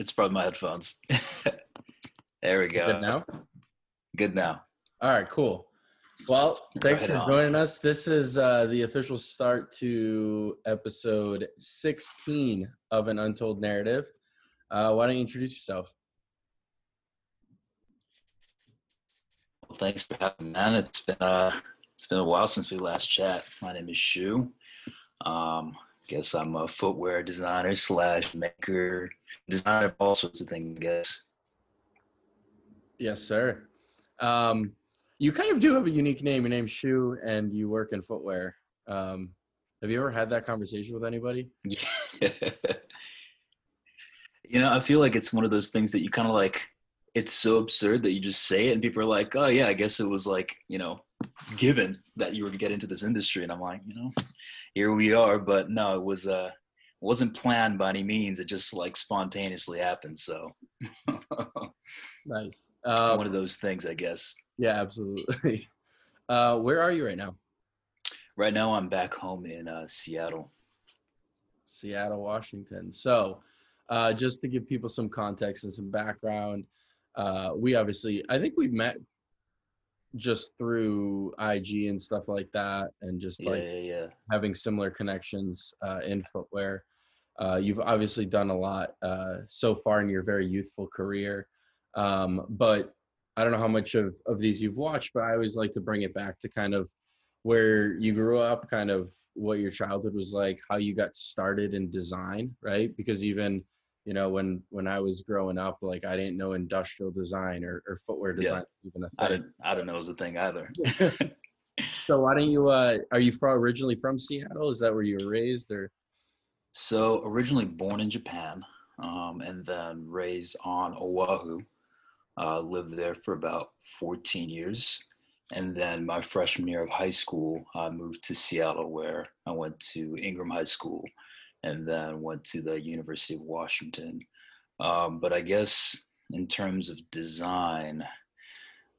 it's probably my headphones. there we go. Good now? Good now. All right, cool. Well, thanks Right for on. joining us. This is uh, the official start to episode 16 of An Untold Narrative. Uh, why don't you introduce yourself? Well, thanks for having me, man. It's been uh, it's been a while since we last chat. My name is Shu. Um, guess I'm a footwear designer slash maker, designer of all sorts of things. I guess. Yes, sir. Um, you kind of do have a unique name. Your name's Shu, and you work in footwear. Um, have you ever had that conversation with anybody? you know, I feel like it's one of those things that you kind of like. It's so absurd that you just say it, and people are like, "Oh yeah, I guess it was like you know, given that you were to get into this industry." And I'm like, you know, here we are. But no, it was uh, wasn't planned by any means. It just like spontaneously happened. So Nice. Um, one of those things, I guess. yeah, absolutely. Uh, where are you right now? Right now, I'm back home in uh, Seattle. Seattle, Washington. So, uh, just to give people some context and some background, uh, we obviously, I think we've met just through IG and stuff like that, and just Yeah, like yeah, yeah. having similar connections uh, in footwear. Uh, you've obviously done a lot uh, so far in your very youthful career, um, but I don't know how much of, of these you've watched, but I always like to bring it back to kind of where you grew up, kind of what your childhood was like, how you got started in design, right? Because even you know when when I was growing up, like I didn't know industrial design or, or footwear design was even a I thing. i didn't, I didn't know it was a thing either. So why don't you? Uh, are you from originally from Seattle? Is that where you were raised, or So originally born in Japan, um, and then raised on Oahu. Uh, lived there for about 14 years, and then my freshman year of high school, I moved to Seattle, where I went to Ingraham High School, and then went to the University of Washington. Um, but I guess in terms of design,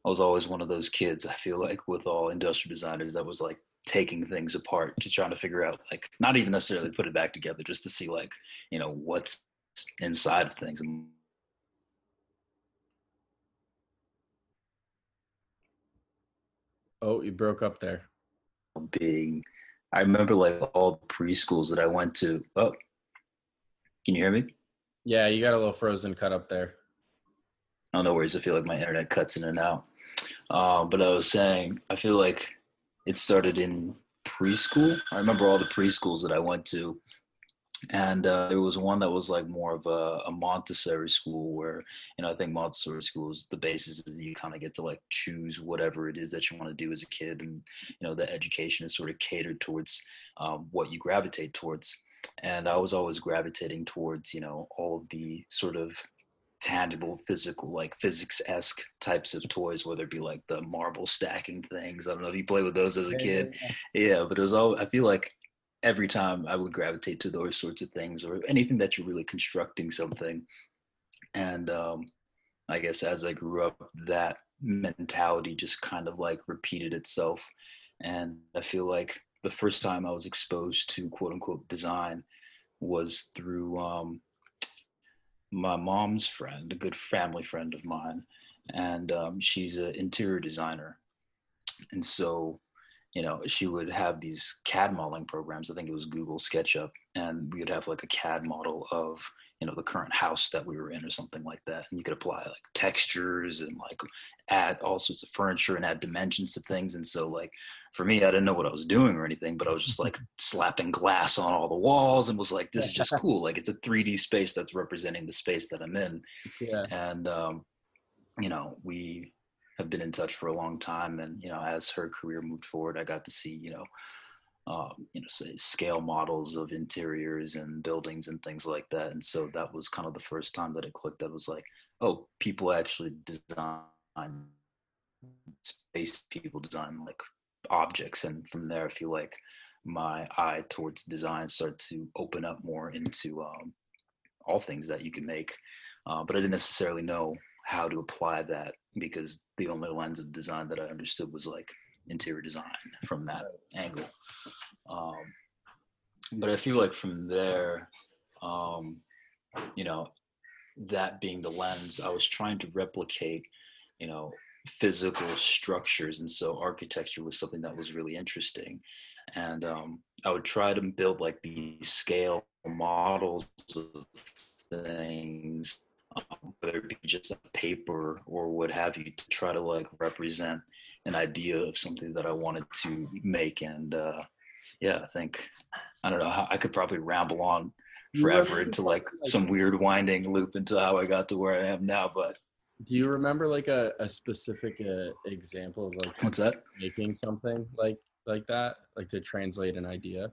I was always one of those kids. I feel like with all industrial designers, that was like taking things apart to trying to figure out like not even necessarily put it back together just to see like you know what's inside of things oh, you broke up there? being i remember like all the preschools that i went to. Oh can you hear me? Yeah, you got a little frozen cut up there. oh no worries. I feel like my internet cuts in and out. Um, but i was saying i feel like it started in preschool. I remember all the preschools that i went to and uh, there was one that was like more of a, a Montessori school where you know I think Montessori schools the basis is that you kind of get to like choose whatever it is that you want to do as a kid and you know the education is sort of catered towards um, what you gravitate towards. And I was always gravitating towards you know all of the sort of tangible physical like physics-esque types of toys whether it be like the marble stacking things. I don't know if you play with those as a kid. yeah, but it was all I feel like every time I would gravitate to those sorts of things or anything that you're really constructing something. And um, I guess as I grew up, that mentality just kind of like repeated itself. And I feel like the first time I was exposed to quote unquote design was through um, my mom's friend, a good family friend of mine. And um, she's an interior designer. And so you know, she would have these CAD modeling programs. I think it was Google SketchUp, and we would have like a CAD model of, you know, the current house that we were in or something like that. And you could apply like textures and like add all sorts of furniture and add dimensions to things. And so, like, for me, I didn't know what I was doing or anything, but I was just like slapping glass on all the walls and was like, this is just cool. Like, it's a 3D space that's representing the space that I'm in Yeah. and um, you know we have been in touch for a long time and you know as her career moved forward i got to see you know um, you know scale models of interiors and buildings and things like that and so that was kind of the first time that it clicked that was like oh people actually design space people design like objects and from there i feel like my eye towards design started to open up more into um, all things that you can make uh, but i didn't necessarily know how to apply that because the only lens of design that I understood was like interior design from that angle. Um, but I feel like from there, um, you know, that being the lens, I was trying to replicate, you know, physical structures, and so architecture was something that was really interesting. And um, I would try to build like these scale models of things, um, whether it be just a paper or what have you, to try to like represent an idea of something that I wanted to make. And uh, yeah, I think I don't know. I could probably ramble on forever into like some weird winding loop into how I got to where I am now. But do you remember like a, a specific uh, example of like what's that making something like like that, like to translate an idea?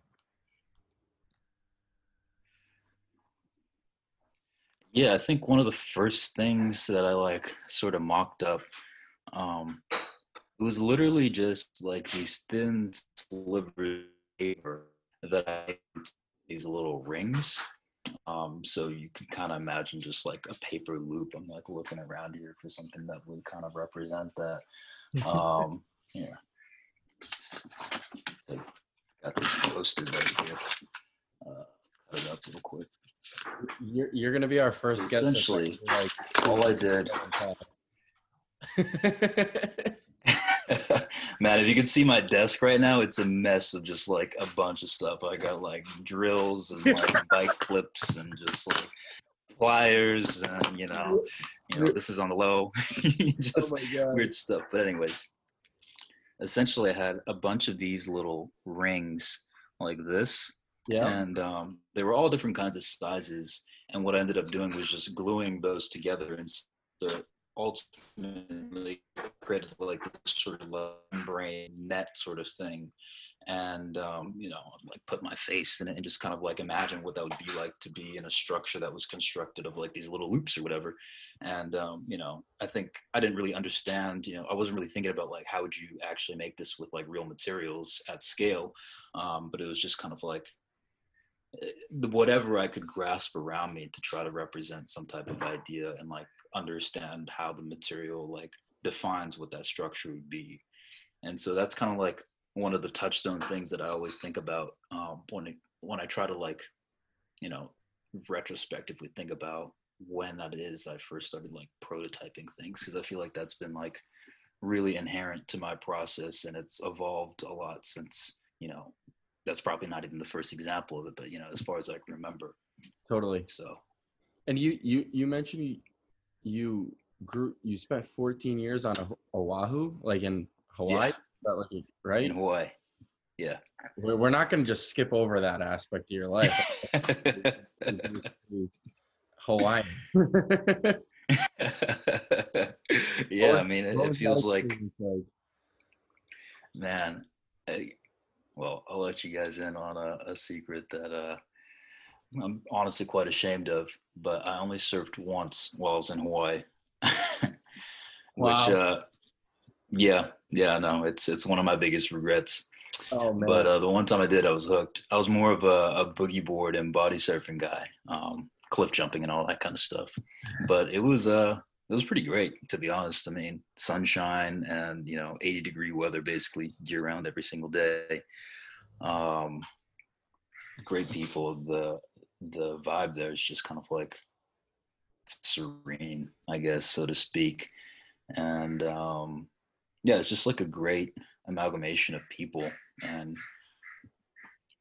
Yeah, I think one of the first things that I like sort of mocked up, um, it was literally just like these thin slivers of paper that I these little rings. Um, so you can kind of imagine just like a paper loop. I'm like looking around here for something that would kind of represent that. Um, yeah. So got this posted right here. Uh, cut it up real quick. You're, you're gonna be our first so guest. Essentially, like all I did. Man, if you could see my desk right now, it's a mess of just like a bunch of stuff. I got like drills and like bike clips and just like pliers and you know, you know, this is on the low, just oh weird stuff. But anyways, essentially, I had a bunch of these little rings like this. Yeah. And um, they were all different kinds of sizes. And what I ended up doing was just gluing those together and so ultimately created like this sort of membrane net sort of thing and um, you know like put my face in it and just kind of like imagine what that would be like to be in a structure that was constructed of like these little loops or whatever and um, you know i think i didn't really understand you know i wasn't really thinking about like how would you actually make this with like real materials at scale um, but it was just kind of like whatever i could grasp around me to try to represent some type of idea and like understand how the material like defines what that structure would be. And so that's kind of like one of the touchstone things that i always think about um, when it, when i try to like you know retrospectively think about when that is i first started like prototyping things because i feel like that's been like really inherent to my process and it's evolved a lot since you know that's probably not even the first example of it but you know as far as i can remember totally so and you you you mentioned you grew you spent 14 years on Oahu, like in Hawaii, yeah. like, right? In Hawaii. Yeah. We're not going to just skip over that aspect of your life. Hawaii. yeah, I mean, it, it feels like, man. I, well, I'll let you guys in on a, a secret that uh, I'm honestly quite ashamed of, but I only surfed once while I was in Hawaii. wow. Which, uh, yeah, yeah, no, it's it's one of my biggest regrets. Oh man! But uh, the one time I did, I was hooked. I was more of a, a boogie board and body surfing guy, um, cliff jumping and all that kind of stuff. But it was uh, it was pretty great to be honest. I mean, sunshine and you know, 80 degree weather basically year round every single day. Um, great people. The the vibe there is just kind of like serene, I guess, so to speak. And um, yeah, it's just like a great amalgamation of people. And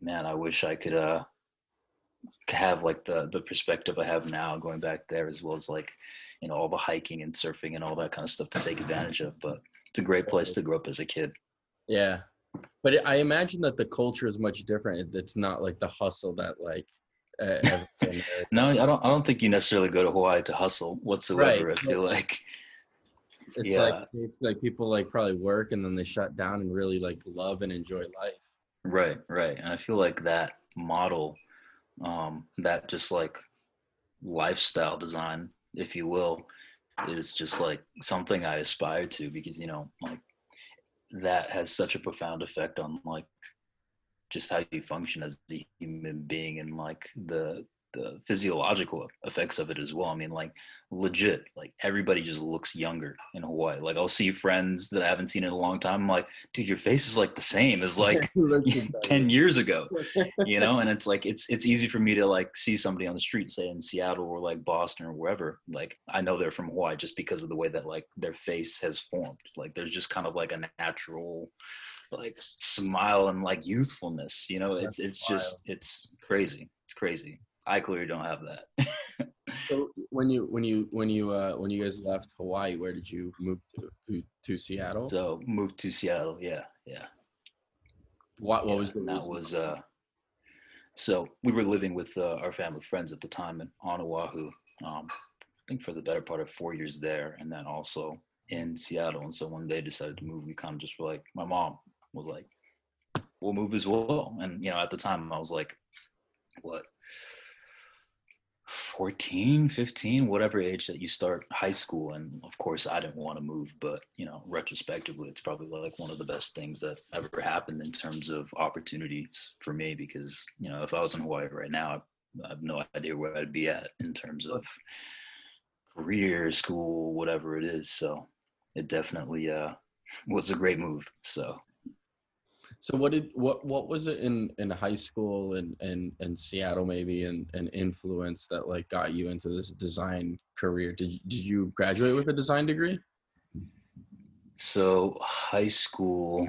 man, I wish I could uh, have like the the perspective I have now going back there, as well as like you know all the hiking and surfing and all that kind of stuff to take advantage of. But it's a great place to grow up as a kid. Yeah, but I imagine that the culture is much different. It's not like the hustle that like uh, no, I don't. I don't think you necessarily go to Hawaii to hustle whatsoever. Right. I feel like it's yeah. like it's like people like probably work and then they shut down and really like love and enjoy life. Right, right, and I feel like that model, um, that just like lifestyle design, if you will, is just like something I aspire to because you know like that has such a profound effect on like just how you function as a human being and like the the physiological effects of it as well. I mean, like legit, like everybody just looks younger in Hawaii. Like I'll see friends that I haven't seen in a long time. I'm like, dude, your face is like the same as like 10 years ago, you know? And it's like, it's, it's easy for me to like see somebody on the street, say in Seattle or like Boston or wherever. Like I know they're from Hawaii just because of the way that like their face has formed. Like there's just kind of like a natural, like smile and like youthfulness, you know, it's, it's wild. just, it's crazy. It's crazy. I clearly don't have that. so when you when you when you uh when you guys left Hawaii, where did you move to? To, to Seattle? So moved to Seattle. Yeah, yeah. What what yeah, was the that was uh so we were living with uh, our family friends at the time in on Oahu. Um, I think for the better part of four years there, and then also in Seattle. And so when they decided to move, we kind of just were like, my mom was like, "We'll move as well." And you know, at the time, I was like, "What? 14 15 whatever age that you start high school and of course i didn't want to move but you know retrospectively it's probably like one of the best things that ever happened in terms of opportunities for me because you know if i was in hawaii right now i have no idea where i'd be at in terms of career school whatever it is so it definitely uh was a great move so so what did what what was it in in high school and and and Seattle maybe and an influence that like got you into this design career? Did did you graduate with a design degree? So high school,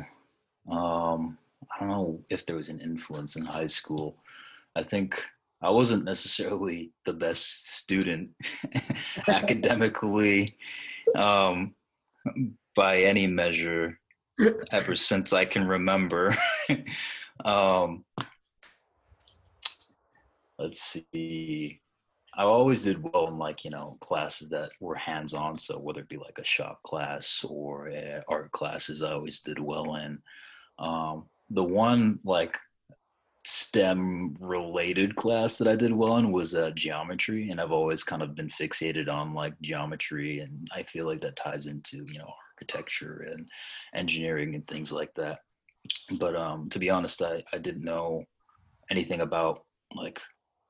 um, I don't know if there was an influence in high school. I think I wasn't necessarily the best student academically um, by any measure ever since I can remember. um, let's see. I always did well in like you know classes that were hands on. So whether it be like a shop class or art classes, I always did well in. Um, the one like STEM related class that I did well in was uh, geometry, and I've always kind of been fixated on like geometry, and I feel like that ties into you know architecture and engineering and things like that. But um, to be honest, I, I didn't know anything about like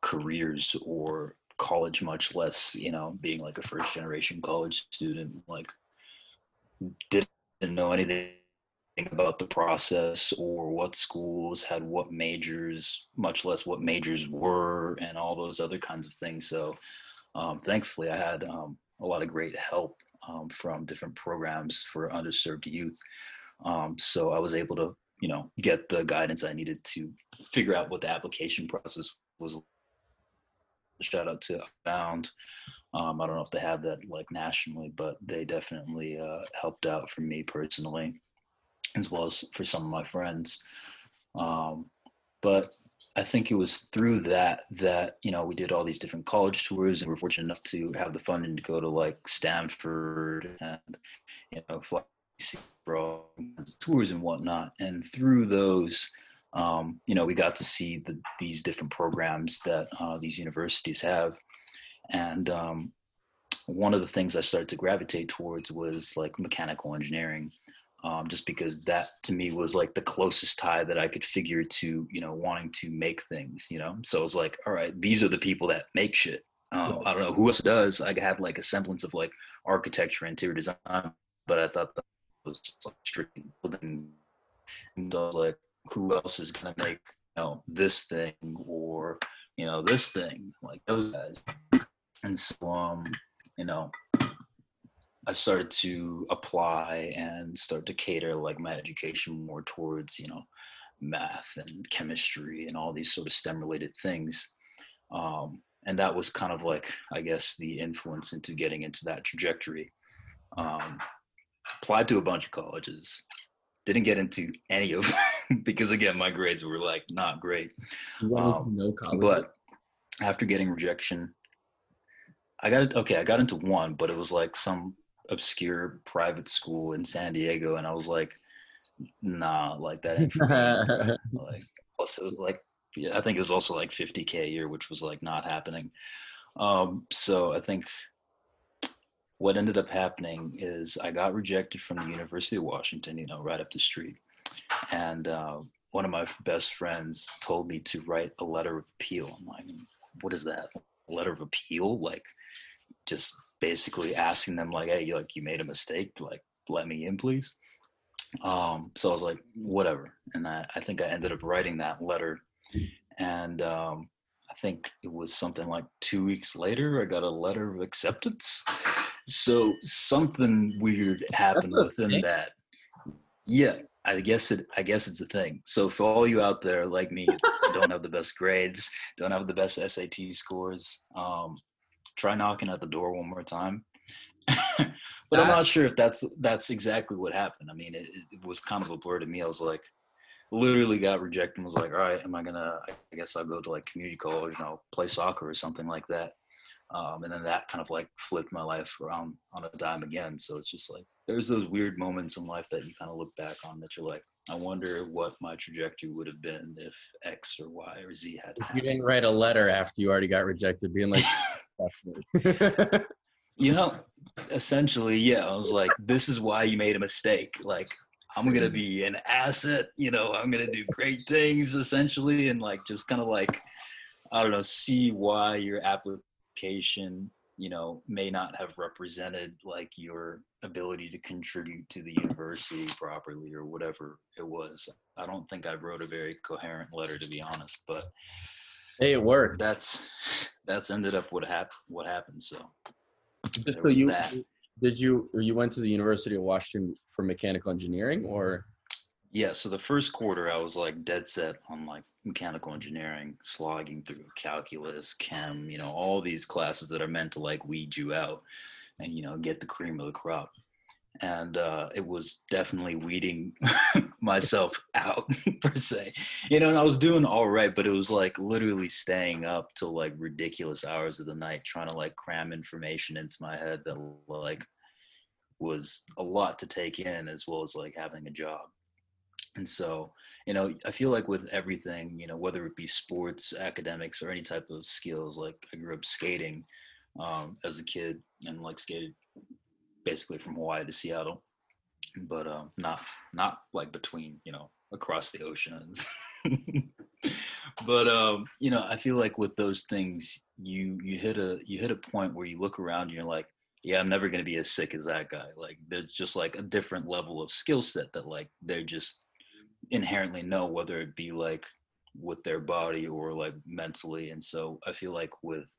careers or college, much less, you know, being like a first generation college student, like didn't know anything about the process or what schools had what majors, much less what majors were and all those other kinds of things. So um, thankfully I had um, a lot of great help um, from different programs for underserved youth. Um, so I was able to, you know, get the guidance I needed to figure out what the application process was. Shout out to Bound. Um, I don't know if they have that like nationally, but they definitely uh, helped out for me personally, as well as for some of my friends. Um, but I think it was through that that you know we did all these different college tours, and we are fortunate enough to have the funding to go to like Stanford and you know fly for tours and whatnot. And through those, um, you know, we got to see the, these different programs that uh, these universities have, and um, one of the things I started to gravitate towards was like mechanical engineering um, just because that to me was like the closest tie that I could figure to, you know, wanting to make things, you know? So it was like, all right, these are the people that make shit. Uh, I don't know who else does. I had like a semblance of like architecture, interior design, but I thought that was just like strictly building. And so I was like, who else is gonna make you know this thing or you know this thing like those guys? And so um, you know, I started to apply and start to cater like my education more towards, you know, math and chemistry and all these sort of STEM related things. Um, and that was kind of like, I guess, the influence into getting into that trajectory. Um, applied to a bunch of colleges, didn't get into any of them because again, my grades were like not great. Um, no but after getting rejection, I got it. Okay, I got into one, but it was like some obscure private school in San Diego, and I was like, nah, like that. like plus it was like yeah, I think it was also like 50k a year, which was like not happening. Um, so I think what ended up happening is I got rejected from the University of Washington, you know, right up the street, and uh, one of my best friends told me to write a letter of appeal. I'm like, what is that letter of appeal like just basically asking them like hey like you made a mistake like let me in please. Um so i was like whatever. And i, I think i ended up writing that letter. And um i think it was something like two weeks later i got a letter of acceptance. So something weird happened within thing. that. Yeah i guess it i guess it's a thing. So for all you out there like me don't have the best grades don't have the best sat scores um try knocking at the door one more time but I'm not sure if that's that's exactly what happened. I mean, it, it, was kind of a blur to me. I was like, literally got rejected and was like, all right, am I gonna? I guess I'll go to like community college, you know, play soccer or something like that. Um, and then that kind of like flipped my life around on a dime again. So it's just like there's those weird moments in life that you kind of look back on that you're like, I wonder what my trajectory would have been if X or Y or Z had. You didn't write a letter after you already got rejected, being like, you know, essentially, yeah. I was like, this is why you made a mistake. Like, I'm gonna be an asset. You know, I'm gonna do great things, essentially, and like just kind of like, I don't know, see why your application, you know, may not have represented like your ability to contribute to the university properly or whatever it was. I don't think I wrote a very coherent letter, to be honest, but hey, it worked. That's that's ended up what happened. What happened? So so you that. did you you went to the University of Washington for mechanical engineering or? Yeah, so the first quarter I was like dead set on like mechanical engineering, slogging through calculus, chem, you know, all these classes that are meant to like weed you out and you know get the cream of the crop. And uh, it was definitely weeding myself out per se. You know and i was doing all right but it was like literally staying up till like ridiculous hours of the night trying to like cram information into my head that like was a lot to take in as well as like having a job and so you know i feel like with everything you know whether it be sports academics or any type of skills like i grew up skating um, as a kid and like skated basically from Hawaii to Seattle, but um, not not like between you know across the oceans. but um, you know, I feel like with those things, you you hit a you hit a point where you look around and you're like, yeah, I'm never gonna be as sick as that guy. Like there's just like a different level of skill set that like they're just inherently know whether it be like with their body or like mentally. And so I feel like with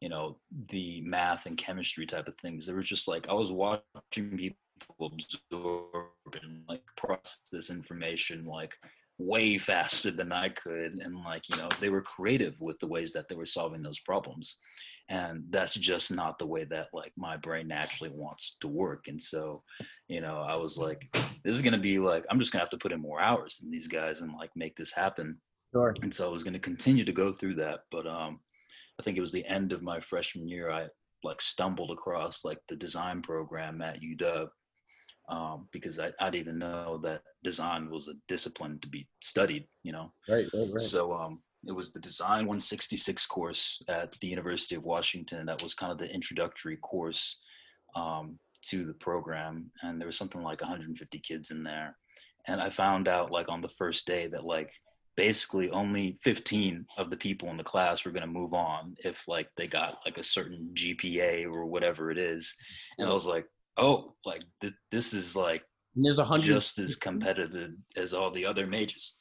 you know the math and chemistry type of things there was just like i was watching people absorb and like process this information like way faster than i could and like you know they were creative with the ways that they were solving those problems. And that's just not the way that like my brain naturally wants to work. And so you know i was like this is going to be like i'm just going to have to put in more hours than these guys and like make this happen. Sure. and so i was going to continue to go through that but um I think it was the end of my freshman year, I like stumbled across like the design program at UW um, because I, I didn't even know that design was a discipline to be studied, you know? Right, right, right. So um, it was the Design 166 course at the University of Washington. That was kind of the introductory course um, to the program. And there was something like 150 kids in there. And I found out like on the first day that like basically only 15 of the people in the class were going to move on if like they got like a certain GPA or whatever it is. And I was like, oh, like th- this is like and there's a hundred just as competitive as all the other majors.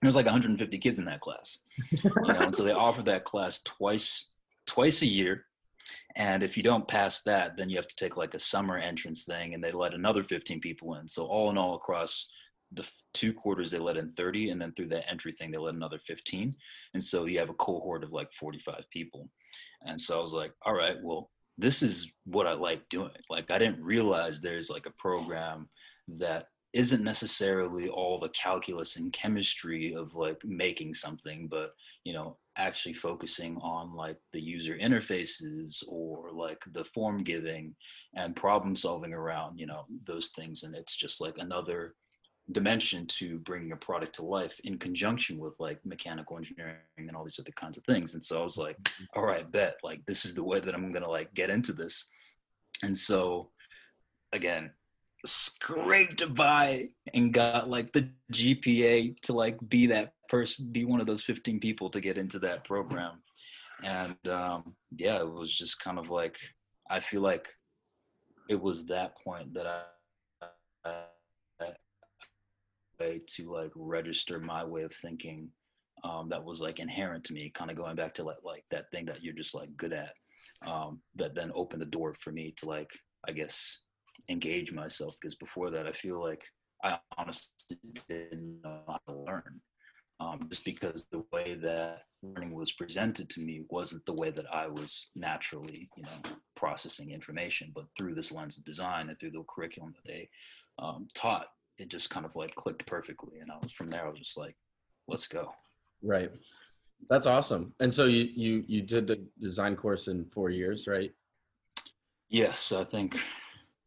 There was like 150 kids in that class, you know, and so they offer that class twice twice a year. And if you don't pass that, then you have to take like a summer entrance thing, and they let another 15 people in. So all in all, across the two quarters they let in 30 and then through that entry thing they let another 15 and so you have a cohort of like 45 people and so i was like all right well this is what i like doing. Like i didn't realize there's like a program that isn't necessarily all the calculus and chemistry of like making something but you know actually focusing on like the user interfaces or like the form giving and problem solving around you know those things. And it's just like another dimension to bringing a product to life in conjunction with like mechanical engineering and all these other kinds of things. And so i was like mm-hmm. all right bet like this is the way that i'm gonna like get into this. And so again scraped by and got like the gpa to like be that person be one of those 15 people to get into that program. And um, yeah, it was just kind of like I feel like it was that point that I, I way to like register my way of thinking um, that was like inherent to me, kind of going back to like like that thing that you're just like good at. Um, that then opened the door for me to like I guess engage myself because before that I feel like I honestly didn't know how to learn. Um, just because the way that learning was presented to me wasn't the way that I was naturally, you know, processing information. But through this lens of design and through the curriculum that they um, taught, it just kind of like clicked perfectly. And I was from there, I was just like, let's go. Right. That's awesome. And so you you you did the design course in four years, right? Yes, I think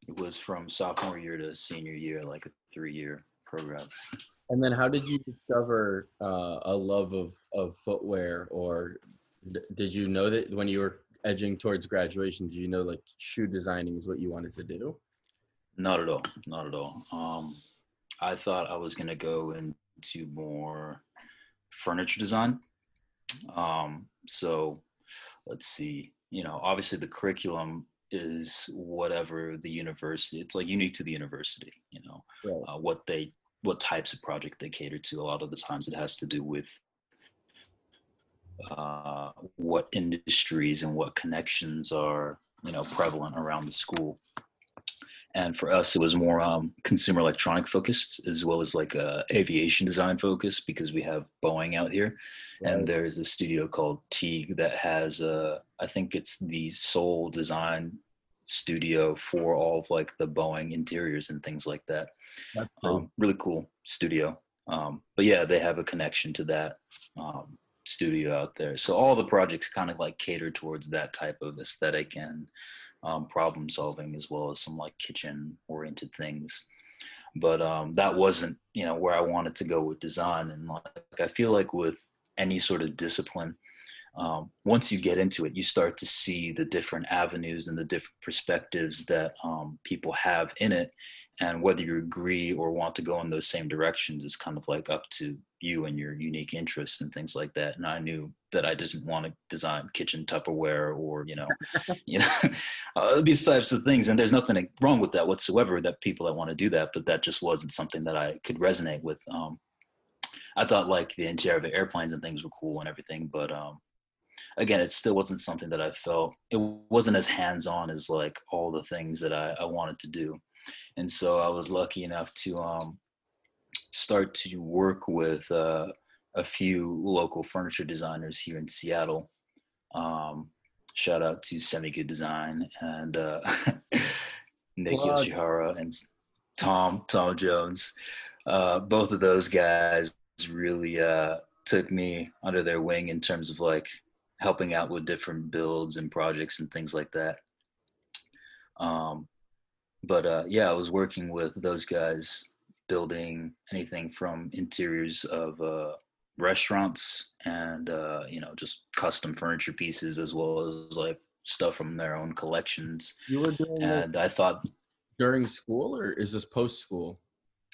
it was from sophomore year to senior year, like a three year program. And then how did you discover uh, a love of, of footwear or did you know that when you were edging towards graduation, did you know like shoe designing is what you wanted to do? Not at all. Not at all. Um, I thought I was going to go into more furniture design. Um, so let's see, you know, obviously the curriculum is whatever the university, it's like unique to the university, you know, right. uh, what they what types of project they cater to. A lot of the times it has to do with uh, what industries and what connections are you know prevalent around the school. And for us, it was more um, consumer electronic focused as well as like uh, aviation design focused because we have Boeing out here, right. and there's a studio called Teague that has uh, I think it's the sole design studio for all of like the Boeing interiors and things like that. Um, really cool studio. Um, but yeah, they have a connection to that um, studio out there. So all the projects kind of like cater towards that type of aesthetic and um, problem solving, as well as some like kitchen oriented things. But um, that wasn't, you know, where I wanted to go with design. And like, I feel like with any sort of discipline, um, once you get into it, you start to see the different avenues and the different perspectives that um, people have in it. And whether you agree or want to go in those same directions is kind of like up to you and your unique interests and things like that. And I knew that I didn't want to design kitchen Tupperware or, you know, you know, uh, these types of things. And there's nothing wrong with that whatsoever that people that want to do that, but that just wasn't something that I could resonate with. Um, I thought like the interior of the airplanes and things were cool and everything, but um, again, it still wasn't something that I felt it wasn't as hands on as like all the things that I, I wanted to do. And so I was lucky enough to um, start to work with uh, a few local furniture designers here in Seattle. Um, shout out to Semi Good Design and uh, Nick Yoshihara and Tom Tom Jones. Uh, both of those guys really uh, took me under their wing in terms of like helping out with different builds and projects and things like that. Um, but uh, yeah, I was working with those guys building anything from interiors of uh, restaurants and uh, you know just custom furniture pieces as well as like stuff from their own collections. You were doing and I thought during school or is this post school?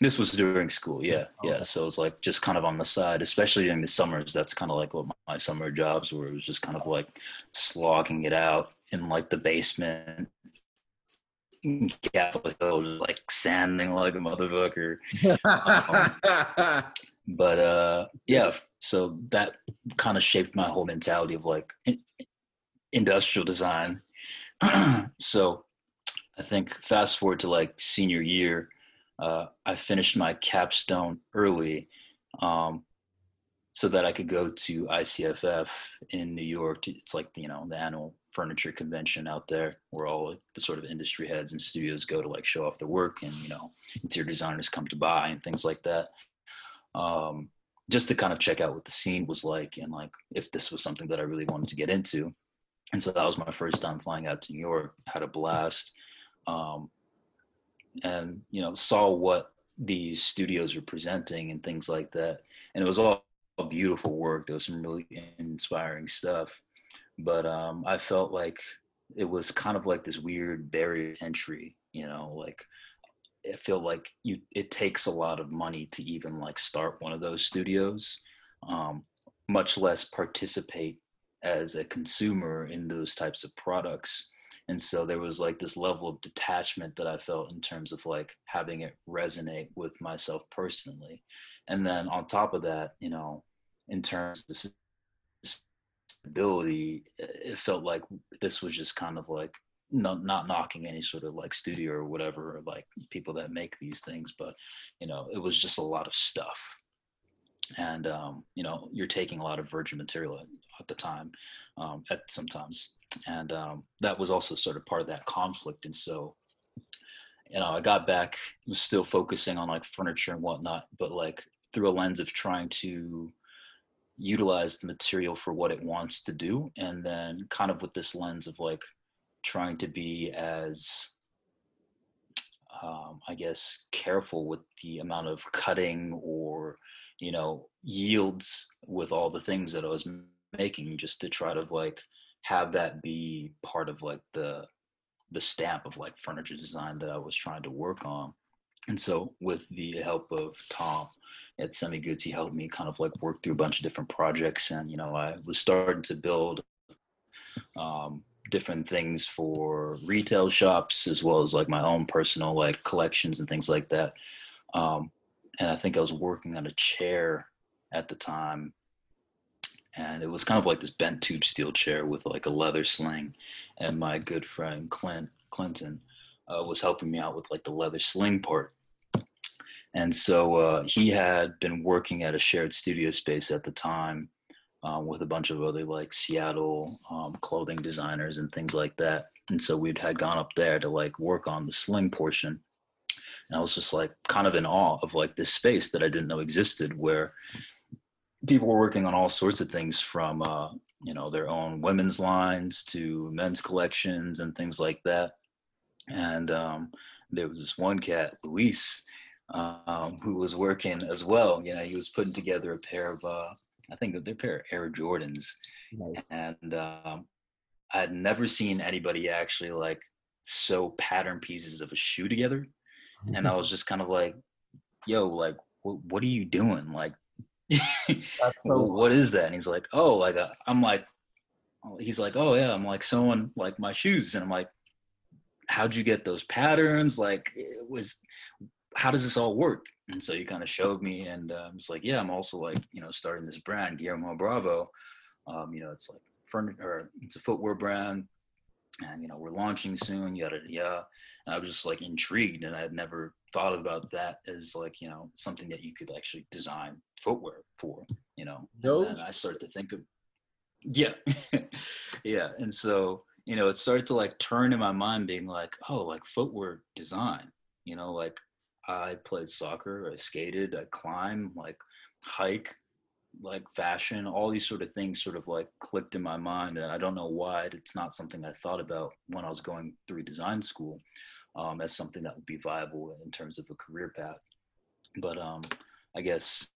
This was during school, yeah, oh, yeah. So it was like just kind of on the side, especially during the summers. That's kind of like what my summer jobs were. It was just kind of like slogging it out in like the basement, Capitol Hill, like sanding like a motherfucker. um, but uh, yeah, so that kind of shaped my whole mentality of like industrial design. so I think fast forward to like senior year uh, I finished my capstone early um, so that I could go to ICFF in New York. It's like, you know, the annual furniture convention out there where all the sort of industry heads and studios go to like show off their work and, you know, interior designers come to buy and things like that. Um, just to kind of check out what the scene was like and like if this was something that I really wanted to get into. And so that was my first time flying out to New York. Had a blast. Um, and you know saw what these studios were presenting and things like that. And it was all beautiful work. There was some really inspiring stuff. But um, i felt like it was kind of like this weird barrier entry you know like i feel like you it takes a lot of money to even like start one of those studios um, much less participate as a consumer in those types of products and so there was like this level of detachment that i felt in terms of like having it resonate with myself personally. And then on top of that you know in terms of stability it felt like this was just kind of like not not knocking any sort of like studio or whatever or like people that make these things but you know it was just a lot of stuff. And um, you know you're taking a lot of virgin material at, at the time um, at sometimes and um, that was also sort of part of that conflict and so you know i got back was still focusing on like furniture and whatnot but like through a lens of trying to utilize the material for what it wants to do and then kind of with this lens of like trying to be as um, i guess careful with the amount of cutting or you know yields with all the things that i was making just to try to like have that be part of like the the stamp of like furniture design that i was trying to work on. And so with the help of tom at semi goods he helped me kind of like work through a bunch of different projects and you know i was starting to build um, different things for retail shops as well as like my own personal like collections and things like that. Um, and i think i was working on a chair at the time and it was kind of like this bent tube steel chair with like a leather sling and my good friend clint clinton uh, was helping me out with like the leather sling part and so uh, he had been working at a shared studio space at the time uh, with a bunch of other like Seattle um, clothing designers and things like that. And so we'd had gone up there to like work on the sling portion. And I was just like kind of in awe of like this space that I didn't know existed where people were working on all sorts of things from, uh, you know, their own women's lines to men's collections and things like that. And um, there was this one cat, Luis, um, who was working as well. You know, he was putting together a pair of uh, I think they're pair of Air Jordans. Nice. And um, I had never seen anybody actually like sew pattern pieces of a shoe together. And I was just kind of like, yo, like, what, what are you doing? Like, so what is that? And he's like, oh, like, uh, I'm like, he's like, oh yeah, I'm like sewing like my shoes. And I'm like, how'd you get those patterns? Like, it was, how does this all work? And so he kind of showed me, and uh, I was like, yeah, I'm also like, you know, starting this brand, Guillermo Bravo. Um, you know, it's like furniture, it's a footwear brand, and you know, we're launching soon, yada yada. And I was just like intrigued, and I had never thought about that as like, you know, something that you could actually design footwear for, you know. Those- and I started to think of, yeah, yeah, and so you know, it started to like turn in my mind, being like, oh, like footwear design, you know, like I played soccer, I skated, I climb like hike, like fashion, all these sort of things sort of like clicked in my mind. And I don't know why it's not something I thought about when I was going through design school um, as something that would be viable in terms of a career path. But um, I guess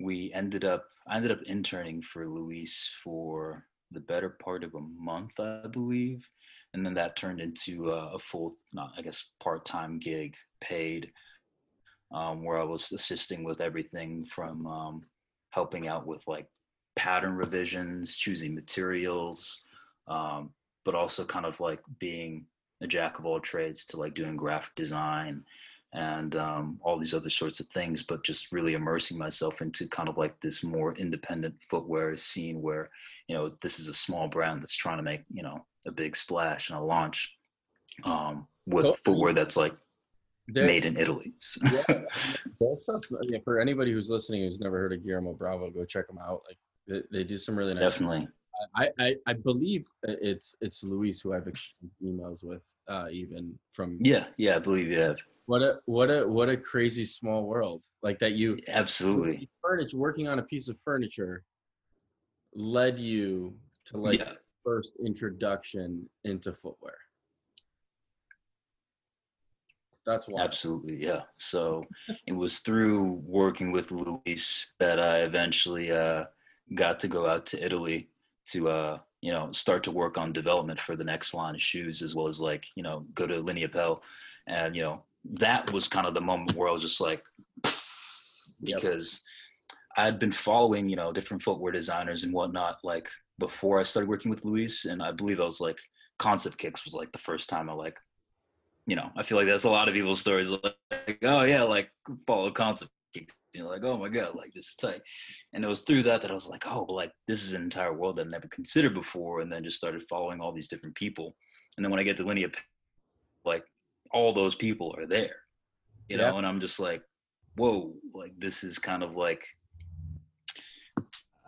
we ended up, I ended up interning for Luis for the better part of a month, I believe and then that turned into a, a full, not I guess, part-time gig, paid, um, where I was assisting with everything from um, helping out with like pattern revisions, choosing materials, um, but also kind of like being a jack of all trades to like doing graphic design and um, all these other sorts of things, but just really immersing myself into kind of like this more independent footwear scene where, you know, this is a small brand that's trying to make, you know, a big splash and a launch um, with well, footwear that's like made in Italy. So. yeah, for anybody who's listening who's never heard of Guillermo Bravo, go check them out. Like they, they do some really nice. Definitely. I, I, I believe it's it's Luis who I've exchanged emails with, uh, even from. Yeah, yeah, I believe you have. What a what a what a crazy small world! Like that you absolutely furniture working on a piece of furniture led you to like yeah first introduction into footwear? That's why. Absolutely, yeah. So it was through working with Luis that I eventually uh, got to go out to Italy to, uh, you know, start to work on development for the next line of shoes, as well as like, you know, go to Lineapelle. and you know, that was kind of the moment where I was just like, because I had been following, you know, different footwear designers and whatnot, like before I started working with Luis, and I believe I was like Concept Kicks was like the first time I like, you know, I feel like that's a lot of people's stories. Like, oh yeah, like follow Concept Kicks. You're like, oh my god, like this is tight. And it was through that that I was like, oh, like this is an entire world that I never considered before, and then just started following all these different people. And then when I get to Linea, like all those people are there, you know, and I'm just like, whoa, like this is kind of like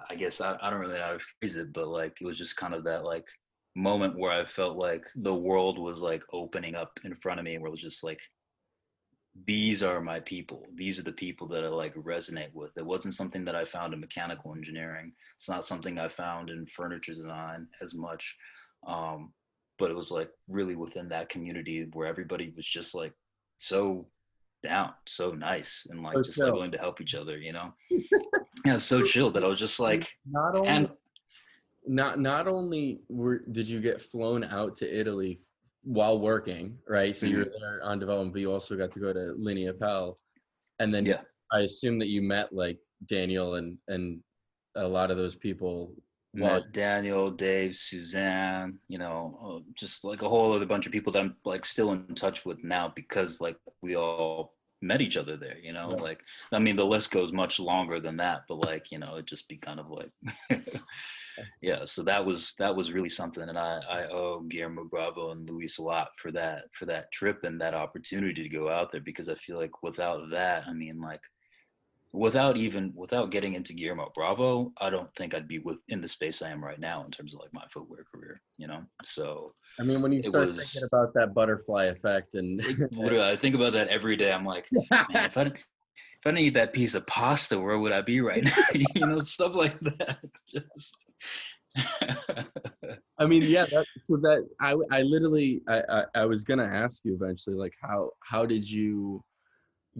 I guess I, I don't really know how to phrase it, but like it was just kind of that like moment where I felt like the world was like opening up in front of me, where it was just like, these are my people. These are the people that I like resonate with. It wasn't something that I found in mechanical engineering. It's not something I found in furniture design as much. Um, but it was like really within that community where everybody was just like so down, so nice, and like so just like willing to help each other, you know. yeah, so chill that I was just like, not only, and not not only were did you get flown out to Italy while working, right? So mm-hmm. you were mm-hmm. there on development, but you also got to go to Lineapelle, and then yeah, I assume that you met like Daniel and and a lot of those people met Daniel, Dave, Suzanne, you know, uh, just like a whole other bunch of people that I'm like still in touch with now because like we all met each other there, you know, yeah. like, I mean, the list goes much longer than that, but like, you know, it just be kind of like, yeah. So that was, that was really something. And I, I owe Guillermo Bravo and Luis a lot for that, for that trip and that opportunity to go out there because I feel like without that, I mean, like, without even without getting into Guillermo Bravo, I don't think I'd be within the space I am right now in terms of like my footwear career, you know. So I mean, when you start was, thinking about that butterfly effect, and literally, I think about that every day. I'm like, man, if I didn't, if I didn't eat that piece of pasta, where would I be right now? you know, stuff like that. Just. I mean, yeah. That, so that I, I literally, I, I, I was gonna ask you eventually, like, how, how did you?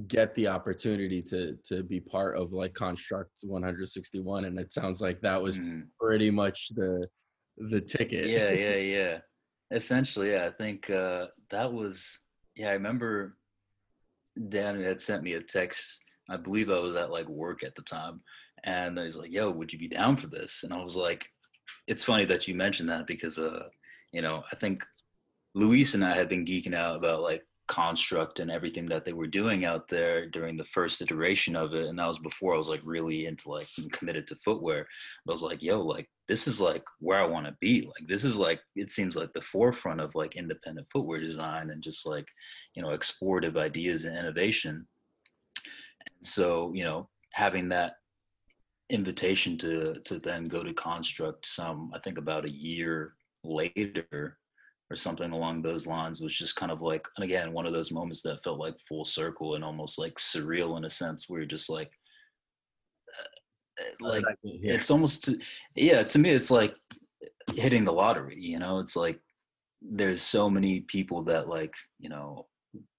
get the opportunity to to be part of like construct 161 and it sounds like that was mm. pretty much the the ticket yeah yeah yeah essentially yeah i think uh that was yeah i remember dan had sent me a text i believe i was at like work at the time and he's like yo would you be down for this? And i was like it's funny that you mentioned that because uh you know i think luis and i had been geeking out about like construct and everything that they were doing out there during the first iteration of it and that was before i was like really into like committed to footwear but i was like yo like this is like where i want to be. Like this is like it seems like the forefront of like independent footwear design and just like you know explorative ideas and innovation. And so you know having that invitation to to then go to construct some i think about a year later or something along those lines was just kind of like and again one of those moments that felt like full circle and almost like surreal in a sense where you're just like uh, like it's almost yeah to me it's like hitting the lottery you know? It's like there's so many people that like you know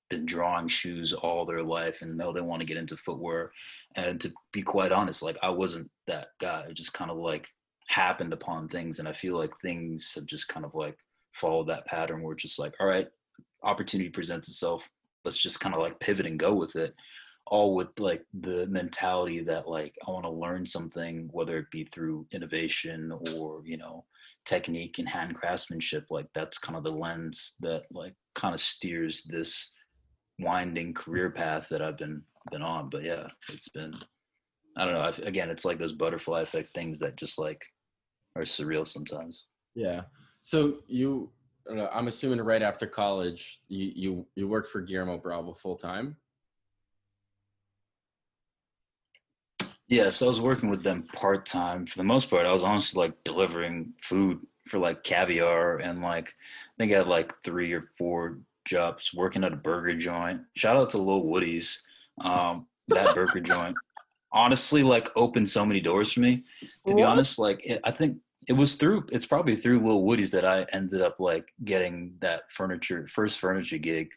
been drawing shoes all their life and know they want to get into footwear. And to be quite honest like i wasn't that guy. It just kind of like happened upon things and i feel like things have just kind of like follow that pattern where it's just like, all right, opportunity presents itself. Let's just kind of like pivot and go with it. All with like the mentality that like I want to learn something, whether it be through innovation or, you know, technique and hand craftsmanship. Like that's kind of the lens that like kind of steers this winding career path that I've been been on. But yeah, it's been I don't know. I've, again, it's like those butterfly effect things that just like are surreal sometimes. Yeah. So you, I'm assuming right after college, you you you worked for Guillermo Bravo full time. Yeah, so I was working with them part time. For the most part, I was honestly like delivering food for like caviar and like I think I had like three or four jobs working at a burger joint. Shout out to Lil Woody's. Um, that burger joint honestly like opened so many doors for me. To what? be honest, like it, I think it was through it's probably through Lil Woody's that I ended up like getting that furniture first furniture gig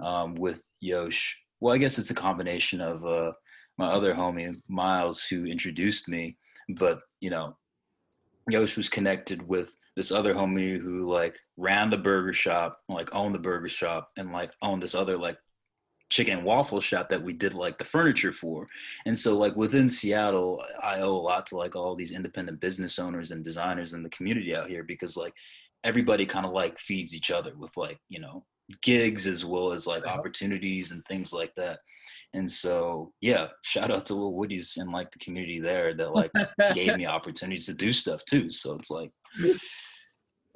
um, with Yosh. Well, I guess it's a combination of uh, my other homie Miles who introduced me, but you know, Yosh was connected with this other homie who like ran the burger shop, like owned the burger shop, and like owned this other like chicken and waffle shop that we did like the furniture for. And so like within Seattle, I owe a lot to like all these independent business owners and designers in the community out here because like everybody kind of like feeds each other with like, you know, gigs as well as like uh-huh. opportunities and things like that. And so, yeah, shout out to Lil Woody's and like the community there that like gave me opportunities to do stuff too. So it's like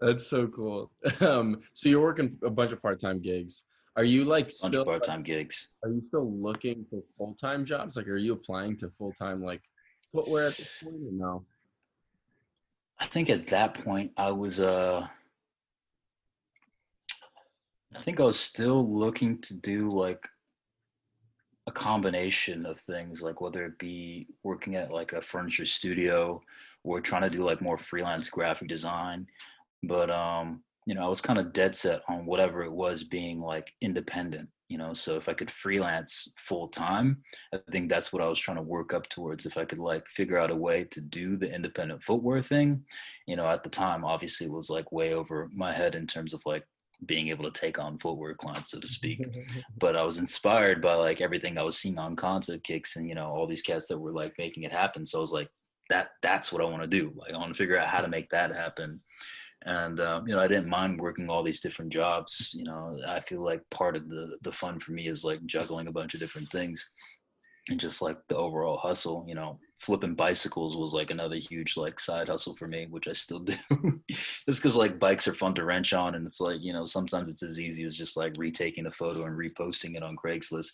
that's so cool. Um, so you're working a bunch of part-time gigs. Are you like still part-time gigs? Are you still looking for full-time jobs? Like, are you applying to full-time like footwear at this point or no? I think at that point I was uh I think I was still looking to do like a combination of things, like whether it be working at like a furniture studio or trying to do like more freelance graphic design. But um, you know, I was kind of dead set on whatever it was being like independent, you know. So if I could freelance full time, I think that's what I was trying to work up towards. If I could like figure out a way to do the independent footwear thing, you know, at the time obviously it was like way over my head in terms of like being able to take on footwear clients, so to speak. but I was inspired by like everything I was seeing on concept kicks and you know all these cats that were like making it happen. So I was like, that that's what I want to do. Like I want to figure out how to make that happen. And um, you know, I didn't mind working all these different jobs. You know, I feel like part of the the fun for me is like juggling a bunch of different things and just like the overall hustle you know flipping bicycles was like another huge like side hustle for me which i still do just because like bikes are fun to wrench on and it's like you know sometimes it's as easy as just like retaking a photo and reposting it on craigslist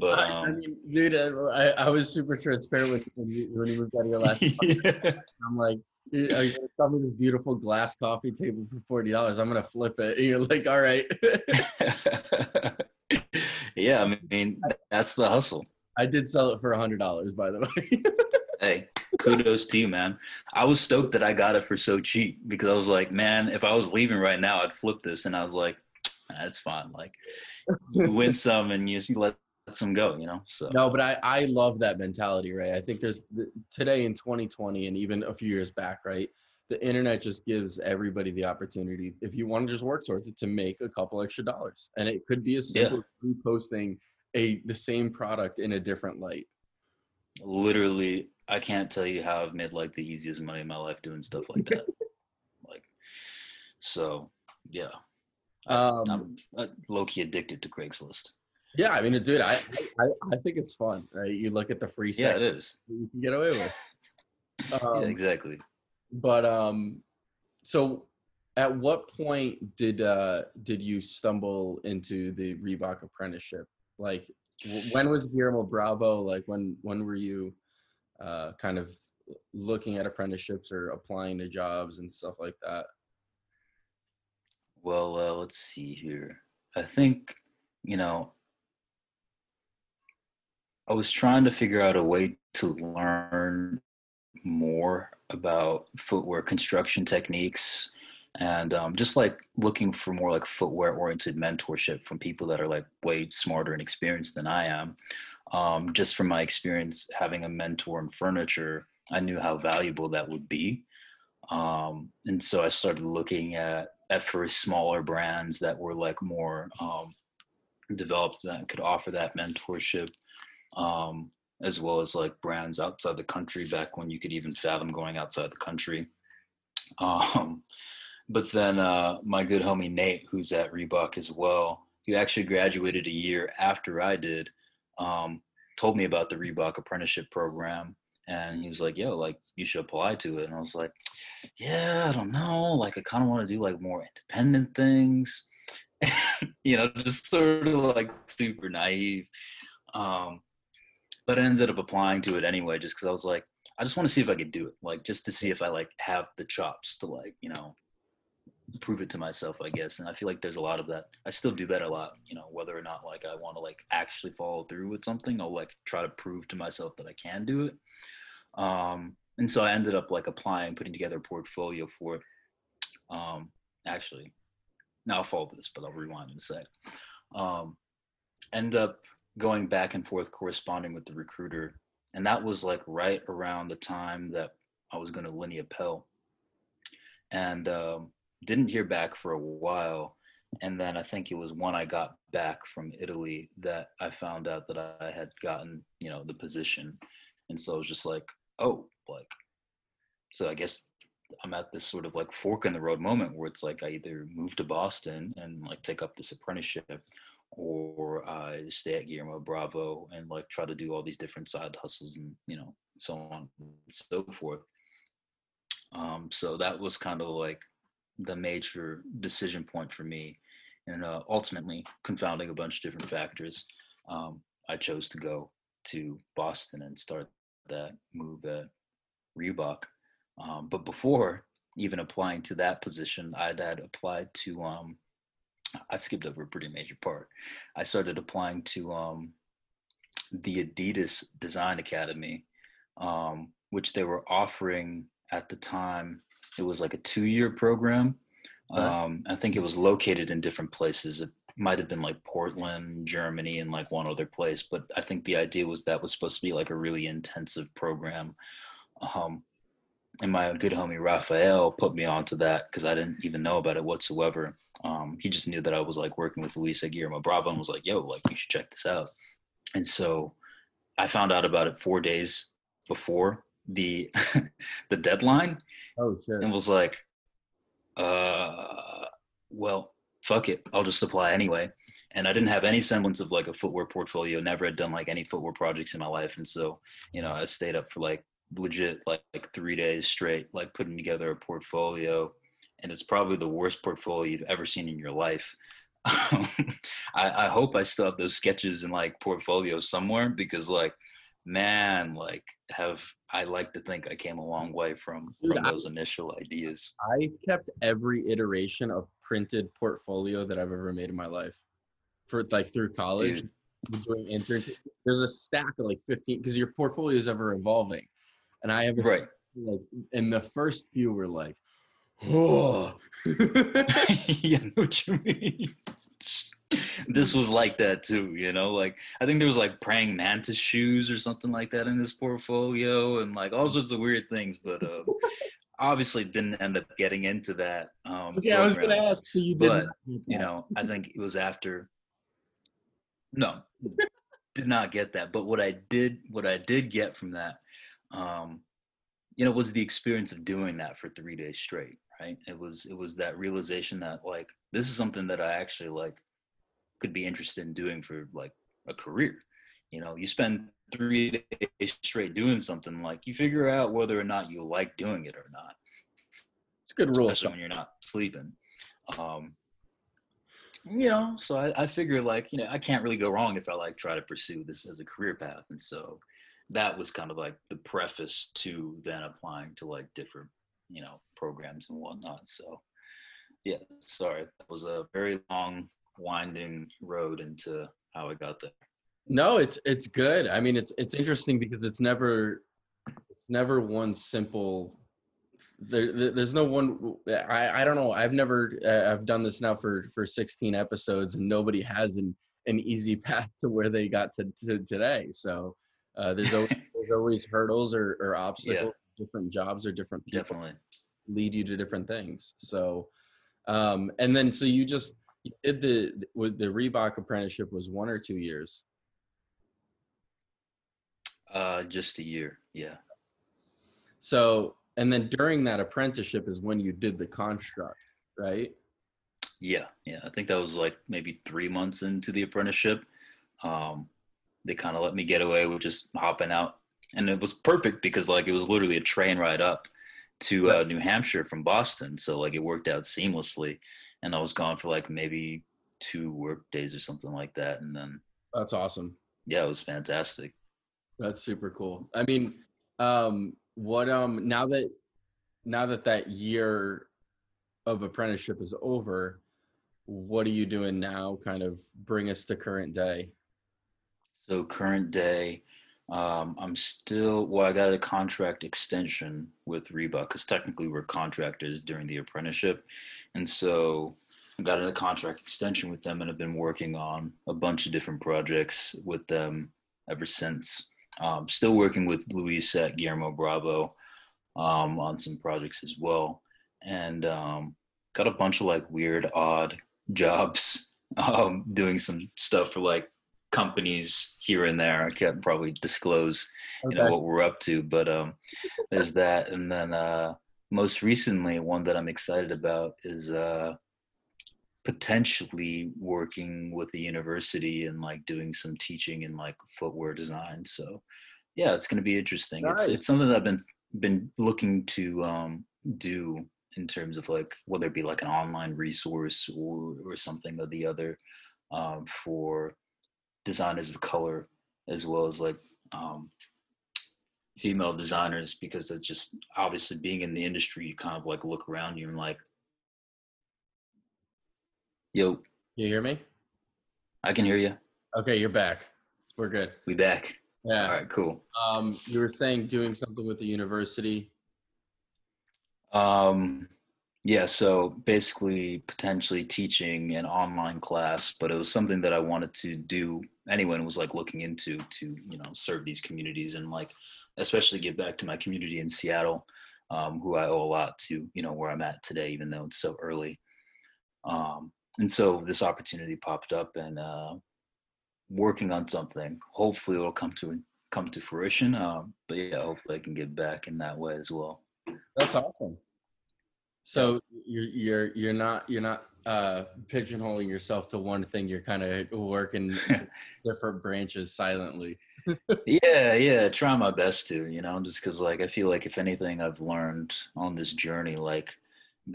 but um, I mean, dude I, I was super transparent with when you, when you moved out of your last yeah. i'm like are you gonna sell me this beautiful glass coffee table for forty dollars? I'm gonna flip it. And you're like, all right. yeah, I mean that's the hustle. I did sell it for a hundred dollars, by the way. hey, kudos to you, man. I was stoked that I got it for so cheap because I was like, man, if I was leaving right now, I'd flip this, and I was like, that's fine. Like, you win some and you let some go, you know. So no, but I I love that mentality, right? I think there's today in 2020 and even a few years back, right? The internet just gives everybody the opportunity, if you want to just work towards it, to make a couple extra dollars, and it could be as simple yeah. as reposting a the same product in a different light. Literally, I can't tell you how I've made like the easiest money in my life doing stuff like that. like, so yeah, um, I'm, I'm low key addicted to Craigslist. Yeah, I mean, dude, I, I I think it's fun, right? You look at the free set. yeah, it is. You can get away with. Um, yeah, exactly. But um, so at what point did uh did you stumble into the Reebok apprenticeship? Like, when was Guillermo Bravo? Like, when when were you uh, kind of looking at apprenticeships or applying to jobs and stuff like that? Well, uh, let's see here. I think you know I was trying to figure out a way to learn more about footwear construction techniques and um, just like looking for more like footwear oriented mentorship from people that are like way smarter and experienced than I am. Um, just from my experience having a mentor in furniture, I knew how valuable that would be. Um, and so I started looking at at first smaller brands that were like more um, developed that could offer that mentorship, um, as well as like brands outside the country back when you could even fathom going outside the country. Um, but then uh, my good homie Nate, who's at Reebok as well, who actually graduated a year after I did, um, told me about the Reebok apprenticeship program. And he was like, yo, like, you should apply to it. And I was like, yeah, I don't know. Like, I kind of want to do like more independent things, you know, just sort of like super naive. Um, but I ended up applying to it anyway, just because I was like, I just want to see if I could do it, like, just to see if I like have the chops to like, you know, prove it to myself, I guess. And I feel like there's a lot of that. I still do that a lot, you know, whether or not like I want to like actually follow through with something, I'll like try to prove to myself that I can do it. Um, and so I ended up like applying, putting together a portfolio for it. Um, actually, now I'll follow this, but I'll rewind in a sec. Um, end up going back and forth corresponding with the recruiter. And that was like right around the time that I was going to Lineapelle. And um, didn't hear back for a while and then I think it was when I got back from Italy that I found out that I had gotten, you know, the position. And so I was just like, oh, like, so I guess I'm at this sort of like fork in the road moment where it's like I either move to Boston and like take up this apprenticeship or I stay at Guillermo Bravo and like try to do all these different side hustles and, you know, so on and so forth. Um, so that was kind of like the major decision point for me and uh, ultimately confounding a bunch of different factors um, i chose to go to boston and start that move at reebok um, but before even applying to that position i had applied to um, i skipped over a pretty major part i started applying to um, the adidas design academy um, which they were offering at the time it was like a two-year program um, I think it was located in different places. It might have been like Portland, Germany, and like one other place. But I think the idea was that was supposed to be like a really intensive program. Um, and my good homie Raphael put me onto that because I didn't even know about it whatsoever. Um, he just knew that I was like working with Luis Guillermo Bravo and was like, "Yo, like you should check this out." And so I found out about it four days before the the deadline. Oh shit! And was like, uh, well, fuck it, I'll just apply anyway. And I didn't have any semblance of like a footwear portfolio. Never had done like any footwear projects in my life, and so you know I stayed up for like legit like, like three days straight, like putting together a portfolio. And it's probably the worst portfolio you've ever seen in your life. I, I hope I still have those sketches in like portfolios somewhere because like man, like have I like to think I came a long way from from those I, initial ideas. I kept every iteration of printed portfolio that I've ever made in my life. For like through college, Dude. doing internship. There's a stack of like 15 because your portfolio is ever evolving. And I have a right. like and the first few were like, oh yeah, know what you mean this was like that too, you know. Like I think there was like praying mantis shoes or something like that in this portfolio, and like all sorts of weird things. But uh, obviously, didn't end up getting into that. Um, yeah, program. I was gonna ask. So you did, but you know, I think it was after. No, did not get that. But what I did, what I did get from that, um, you know, was the experience of doing that for three days straight. Right. It was it was that realization that like this is something that I actually like could be interested in doing for like a career. You know, you spend three days straight doing something like you figure out whether or not you like doing it or not. It's a good rule, especially when you're not sleeping. Um, you know, so I, I figure like you know I can't really go wrong if I like try to pursue this as a career path, and so that was kind of like the preface to then applying to like different you know programs and whatnot. So yeah, sorry, that was a very long winding road into how I got there. No, it's it's good. I mean, it's it's interesting because it's never it's never one simple. There, there's no one. I I don't know. I've never. Uh, I've done this now for for 16 episodes, and nobody has an an easy path to where they got to, to today. So uh, there's always there's always hurdles or, or obstacles. Yeah. Different jobs or different people definitely lead you to different things. So, um, and then so you just you did the with the Reebok apprenticeship was one or two years. Uh, just a year, yeah. So, and then during that apprenticeship is when you did the construct, right? Yeah, yeah. I think that was like maybe three months into the apprenticeship. Um, they kind of let me get away with just hopping out, and it was perfect because like it was literally a train ride up to uh, New Hampshire from Boston, so like it worked out seamlessly and I was gone for like maybe two work days or something like that. And then that's awesome. Yeah, it was fantastic. That's super cool. I mean, um, what um now that now that that year of apprenticeship is over, what are you doing now? Kind of bring us to current day. So current day, um, I'm still well. I got a contract extension with Reebok because technically we're contractors during the apprenticeship, and so I got a contract extension with them and I've been working on a bunch of different projects with them ever since. Um, still working with Luis at Guillermo Bravo um, on some projects as well, and um, got a bunch of like weird, odd jobs, um, doing some stuff for like companies here and there. I can't probably disclose, okay. you know, what we're up to, but um, there's that. And then uh, most recently, one that I'm excited about is uh, potentially working with the university and like doing some teaching in like footwear design. So yeah, it's going to be interesting. Nice. It's it's something that I've been been looking to um, do in terms of like whether it be like an online resource or or something or the other um, for designers of color as well as like um, female designers because it's just obviously being in the industry you kind of like look around you and like yo. You hear me? I can hear you okay you're back. We're good. We back. Yeah. All right cool. Um you were saying doing something with the university? Um yeah, so basically potentially teaching an online class, but it was something that I wanted to do anyone was like looking into to, you know, serve these communities and like especially give back to my community in Seattle, um, who I owe a lot to, you know, where I'm at today, even though it's so early. Um, and so this opportunity popped up and uh, working on something. Hopefully it'll come to come to fruition. Um, but yeah, hopefully I can give back in that way as well. That's awesome. So you're you're you're not you're not uh, pigeonholing yourself to one thing. You're kind of working different branches silently. yeah, yeah. Try my best to, you know, just because like I feel like if anything I've learned on this journey, like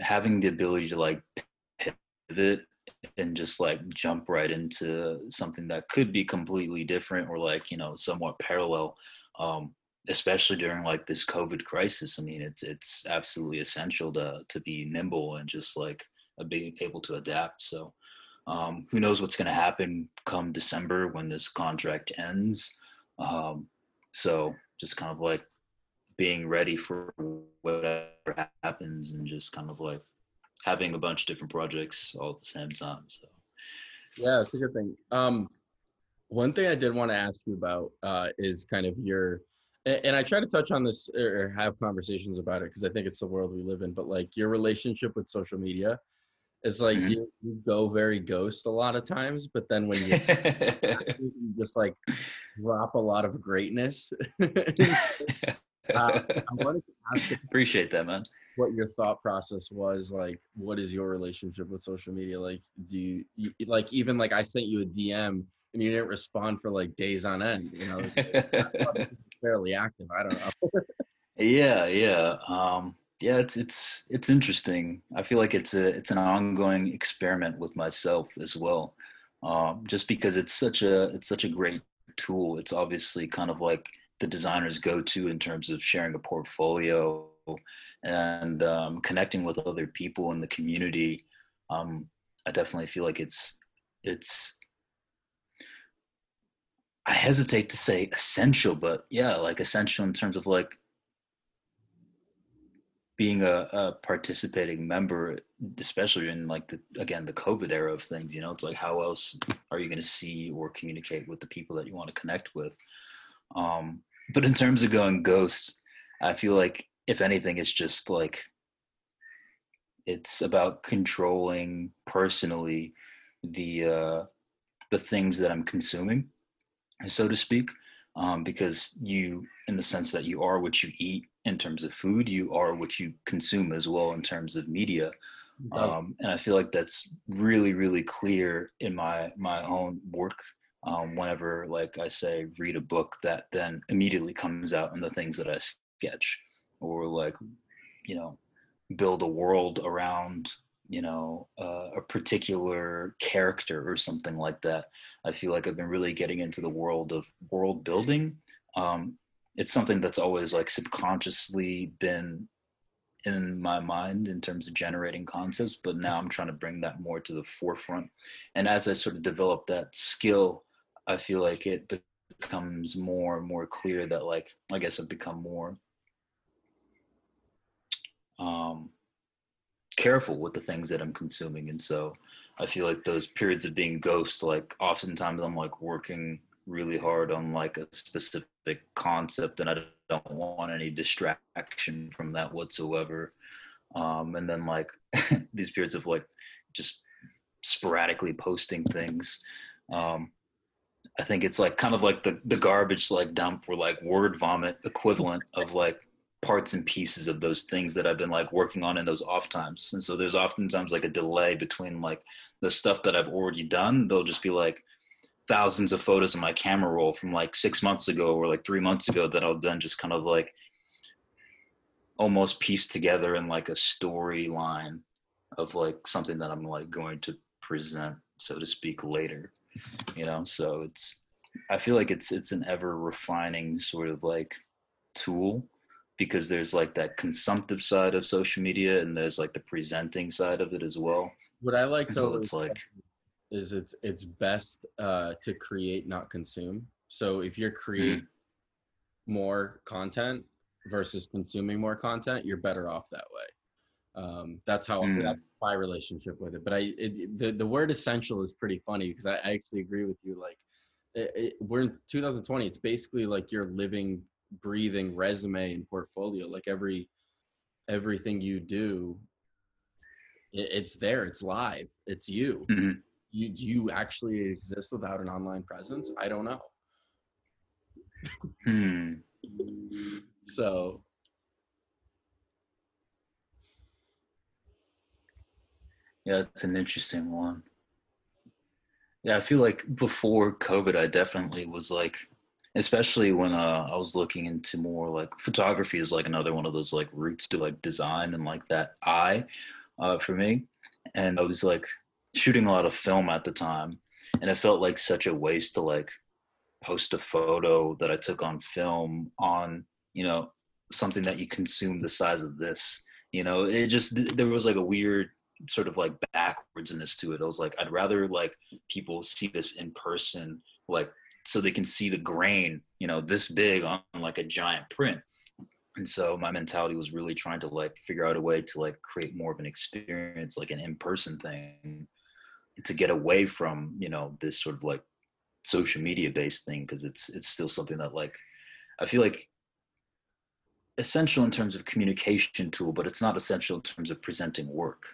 having the ability to like pivot and just like jump right into something that could be completely different or like you know somewhat parallel um especially during like this COVID crisis. I mean, it's it's absolutely essential to to be nimble and just like being able to adapt. So, um, who knows what's going to happen come December when this contract ends? Um, so, just kind of like being ready for whatever happens and just kind of like having a bunch of different projects all at the same time. So, yeah, it's a good thing. Um, one thing I did want to ask you about uh, is kind of your and I try to touch on this or have conversations about it because I think it's the world we live in. But like your relationship with social media is like mm-hmm. you, you, go very ghost a lot of times, but then when you, you just like drop a lot of greatness. uh, I wanted to ask. Appreciate that, man. What your thought process was like? What is your relationship with social media like? Do you, you like even like I sent you a DM and you didn't respond for like days on end. You know, fairly active. I don't know. yeah, yeah, um, yeah. It's it's it's interesting. I feel like it's a it's an ongoing experiment with myself as well. Um, just because it's such a it's such a great tool. It's obviously kind of like the designer's go-to in terms of sharing a portfolio and um, connecting with other people in the community. Um, I definitely feel like it's it's I hesitate to say essential, but yeah, like essential in terms of like being a, a, participating member, especially in like the again the COVID era of things. You know, it's like how else are you going to see or communicate with the people that you want to connect with? Um, but in terms of going ghost, I feel like if anything, it's just like it's about controlling personally the uh, the things that I'm consuming so to speak, um, because you, in the sense that you are what you eat in terms of food, you are what you consume as well in terms of media. Um, and I feel like that's really, really clear in my my own work. Um, whenever, like I say, read a book that then immediately comes out in the things that I sketch, or like, you know, build a world around you know uh, a particular character or something like that. I feel like i've been really getting into the world of world building. Um, it's something that's always like subconsciously been in my mind in terms of generating concepts but now i'm trying to bring that more to the forefront. And as i sort of develop that skill i feel like it becomes more and more clear that like i guess i've become more um careful with the things that I'm consuming. And so I feel like those periods of being ghost, like oftentimes I'm like working really hard on like a specific concept and I don't want any distraction from that whatsoever. Um, and then like these periods of like just sporadically posting things. Um, I think it's like kind of like the the garbage like dump or like word vomit equivalent of like parts and pieces of those things that I've been like working on in those off times. And so there's oftentimes like a delay between like the stuff that I've already done. They'll just be like thousands of photos in my camera roll from like six months ago or like three months ago that I'll then just kind of like almost piece together in like a storyline of like something that I'm like going to present, so to speak, later. You know, so it's I feel like it's it's an ever refining sort of like tool because there's like that consumptive side of social media and there's like the presenting side of it as well. What I like though so it's like is it's it's best uh, to create, not consume. So if you're creating mm-hmm. more content versus consuming more content, you're better off that way. Um, that's how mm. that's my relationship with it. But I it, the the word essential is pretty funny because I, I actually agree with you. Like it, it, we're in 2020. It's basically like you're living, breathing resume and portfolio. Like every everything you do, it's there. It's live. It's you. Mm-hmm you do you actually exist without an online presence? I don't know. Hmm. so yeah, it's an interesting one. Yeah, I feel like before COVID, I definitely was like, especially when uh, I was looking into more like photography is like another one of those like roots to like design and like that eye uh, for me. And I was like, shooting a lot of film at the time and it felt like such a waste to like post a photo that I took on film on, you know, something that you consume the size of this. You know, it just there was like a weird sort of like backwardsness to it. I was like, I'd rather like people see this in person, like so they can see the grain, you know, this big on like a giant print. And so my mentality was really trying to like figure out a way to like create more of an experience, like an in-person thing to get away from you know this sort of like social media based thing because it's it's still something that like i feel like essential in terms of communication tool but it's not essential in terms of presenting work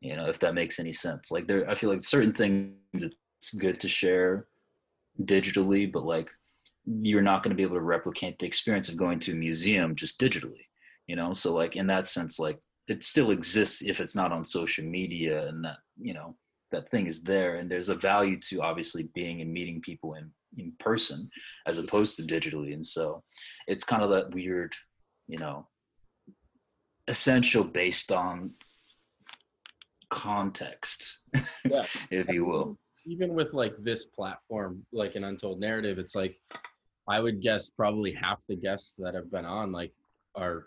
you know if that makes any sense like there i feel like certain things it's good to share digitally but like you're not going to be able to replicate the experience of going to a museum just digitally you know? So like in that sense like it still exists if it's not on social media and that you know that thing is there and there's a value to obviously being and meeting people in in person as opposed to digitally. And so it's kind of that weird you know essential based on context yeah. if you will even with like this platform like an untold narrative it's like i would guess probably half the guests that have been on like are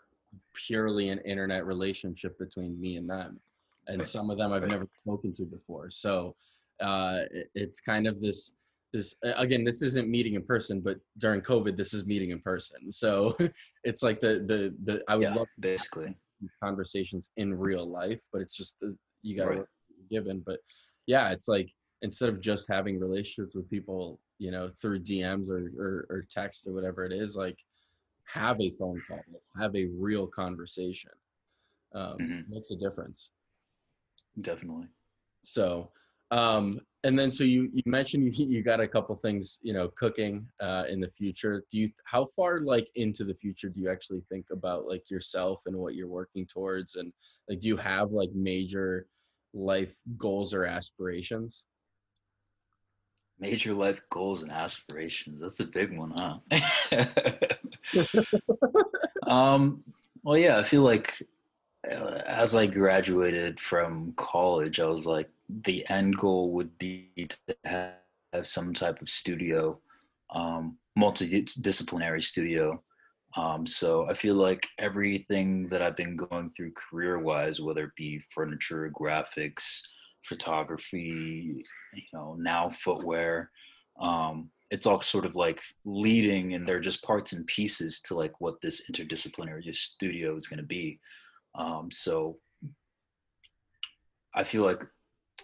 purely an internet relationship between me and them and some of them I've never spoken to before. So uh, it, it's kind of this this again this isn't meeting in person but during covid this is meeting in person. So it's like the the the i would yeah, love basically. conversations in real life but it's just the, you got to right. given. But yeah it's like instead of just having relationships with people you know through dms or, or, or text or whatever it is like have a phone call have a real conversation um, mm-hmm. makes a difference Definitely. So, um, and then so you you mentioned you you got a couple things you know cooking uh, in the future. Do you how far like into the future do you actually think about like yourself and what you're working towards and like do you have like major life goals or aspirations? Major life goals and aspirations. That's a big one, huh? um, well, yeah, I feel like as I graduated from college, I was like, the end goal would be to have, some type of studio, um, multidisciplinary studio. Um, so I feel like everything that I've been going through career wise, whether it be furniture, graphics, photography, you know, now footwear, um, it's all sort of like leading and they're just parts and pieces to like what this interdisciplinary studio is going to be. Um, so I feel like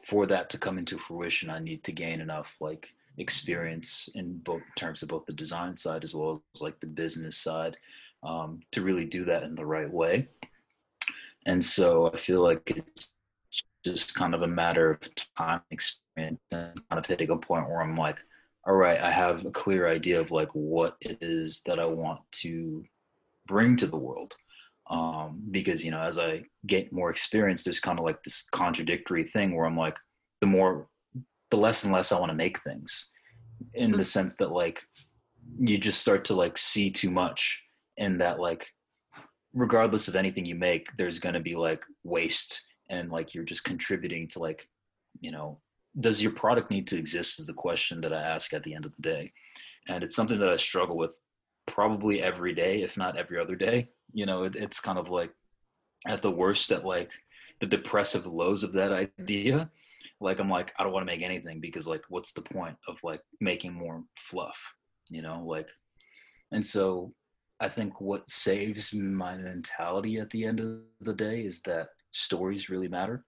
for that to come into fruition, I need to gain enough like experience in both terms of both the design side as well as like the business side um, to really do that in the right way. And so I feel like it's just kind of a matter of time experience and kind of hitting a point where I'm like, all right, I have a clear idea of like what it is that I want to bring to the world. Um, because you know, as I get more experience, there's kind of like this contradictory thing where I'm like, the more, the less and less I want to make things, in the sense that like, you just start to like see too much, and that like, regardless of anything you make, there's gonna be like waste, and like you're just contributing to like, you know, does your product need to exist is the question that I ask at the end of the day. And it's something that I struggle with probably every day, if not every other day. You know, it, it's kind of like at the worst at like the depressive lows of that idea. Like I'm like, I don't want to make anything because like what's the point of like making more fluff? You know, like and so I think what saves my mentality at the end of the day is that stories really matter.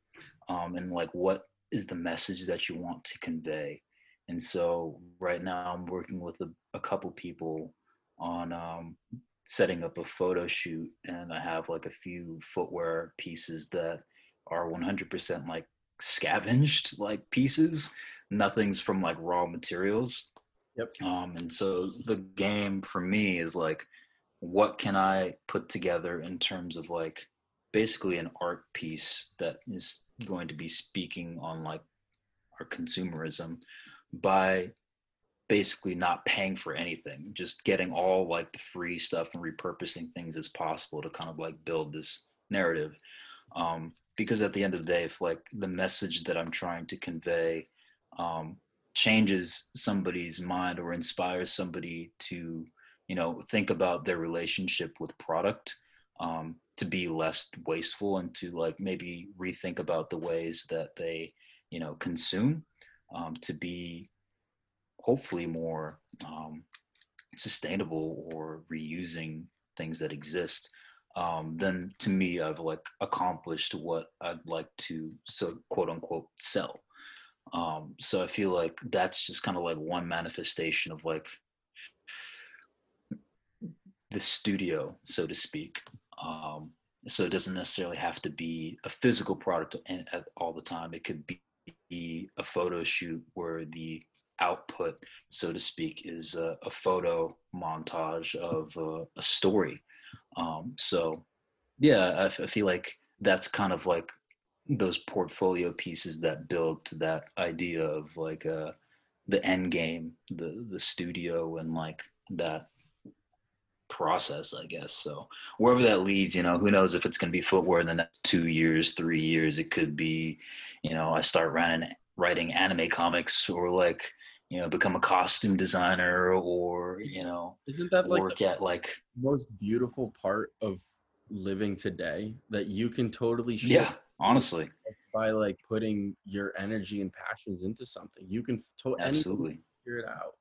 Um, and like what is the message that you want to convey. And so right now i'm working with a, a couple people on um, setting up a photo shoot and i have like a few footwear pieces that are 100% like scavenged like pieces. Nothing's from like raw materials. Yep. Um, and so the game for me is like what can i put together in terms of like basically an art piece that is going to be speaking on like our consumerism by basically not paying for anything just getting all like the free stuff and repurposing things as possible to kind of like build this narrative. Um, because at the end of the day if like the message that i'm trying to convey um, changes somebody's mind or inspires somebody to you know think about their relationship with product um, to be less wasteful and to like maybe rethink about the ways that they you know consume um, to be hopefully more um, sustainable or reusing things that exist um, then to me i've like accomplished what i'd like to so quote unquote sell. Um, so i feel like that's just kind of like one manifestation of like the studio so to speak um, so it doesn't necessarily have to be a physical product all the time. It could be a photo shoot where the output, so to speak, is a, a photo montage of a, a story. Um, so, yeah, I, I feel like that's kind of like those portfolio pieces that build to that idea of like uh, the end game, the the studio, and like that process, I guess. So wherever that leads, you know, who knows if it's going to be footwear in the next two years, three years. It could be, you know, I start running writing anime comics or like, you know, become a costume designer or you know, isn't that like work at like most beautiful part of living today that you can totally yeah honestly. by like putting your energy and passions into something? You can to- absolutely. figure it out.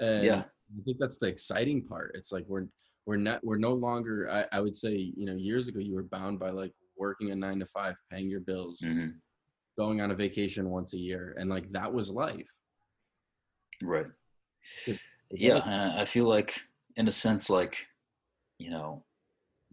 And yeah I think that's the exciting part. It's like we're we're not we're no longer. I, I would say you know years ago you were bound by like working a nine to five, paying your bills, mm-hmm. going on a vacation once a year, and like that was life. Right. Yeah, and I feel like in a sense, like you know,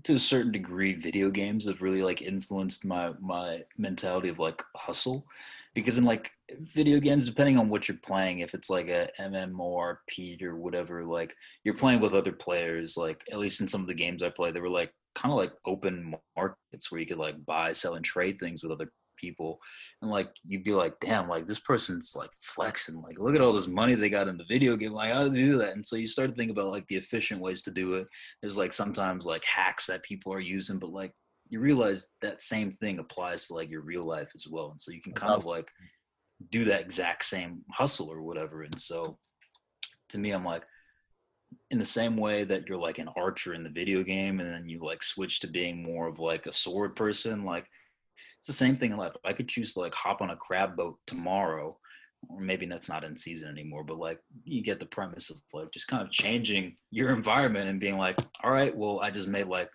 to a certain degree, video games have really like influenced my my mentality of like hustle, because in like video games, depending on what you're playing, if it's like a MMORP or whatever, like you're playing with other players. Like at least in some of the games I play, they were like kind of like open markets where you could like buy, sell, and trade things with other people and like you'd be like damn like this person's like flexing like look at all this money they got in the video game like how do they do that? And so you start to think about like the efficient ways to do it. There's like sometimes like hacks that people are using but like you realize that same thing applies to like your real life as well and so you can kind of like do that exact same hustle or whatever and so to me i'm like in the same way that you're like an archer in the video game and then you like switch to being more of like a sword person like it's the same thing in life. I could choose to like hop on a crab boat tomorrow, or maybe that's not in season anymore, but like you get the premise of like just kind of changing your environment and being like, all right, well, I just made like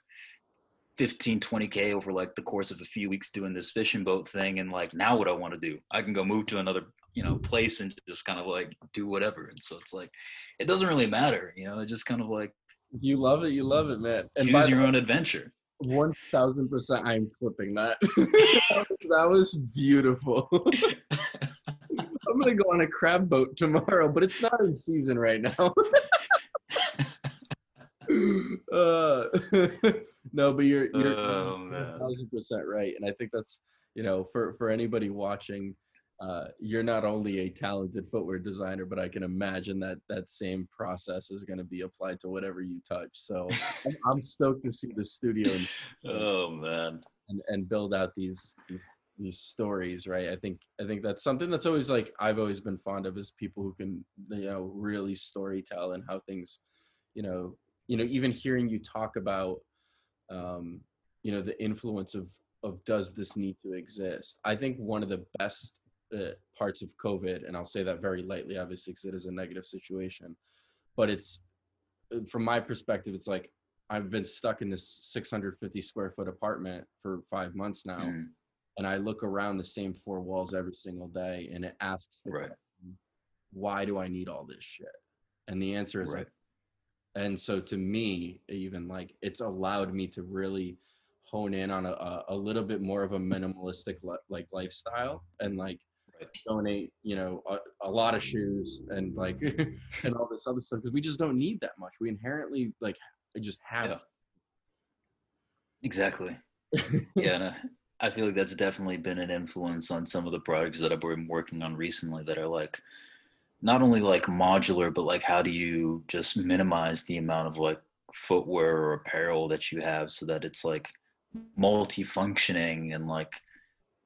15, 20K over like the course of a few weeks doing this fishing boat thing. And like, now what I want to do, I can go move to another, you know, place and just kind of like do whatever. And so it's like, it doesn't really matter, you know, it just kind of like, you love it. You love it, man. And choose your own adventure One thousand percent, I'm clipping that. that was beautiful. I'm gonna go on a crab boat tomorrow, but it's not in season right now. uh, no, but you're you're Oh, thousand percent right, and I think that's you know for for anybody watching, uh, you're not only a talented footwear designer, but I can imagine that that same process is going to be applied to whatever you touch. So I'm, I'm stoked to see the studio and, oh man. and and build out these these stories right i think i think that's something that's always like i've always been fond of is people who can you know really story tell and how things you know you know even hearing you talk about um you know the influence of of does this need to exist i think one of the best uh, parts of covid and i'll say that very lightly obviously because it is a negative situation but it's uh, from my perspective it's like i've been stuck in this 650 square foot apartment for five months now Mm, and I look around the same four walls every single day and it asks Right. question, why do I need all this shit? And the answer is Right. and so to me, even like it's allowed me to really hone in on a, a, little bit more of a minimalistic li- like lifestyle and like. Donate, you know, a, a lot of shoes and like and all this other stuff because we just don't need that much. We inherently like just have Yeah. Exactly. yeah, and I, I feel like that's definitely been an influence on some of the products that I've been working on recently that are like not only like modular, but like how do you just minimize the amount of like footwear or apparel that you have so that it's like multi-functioning and like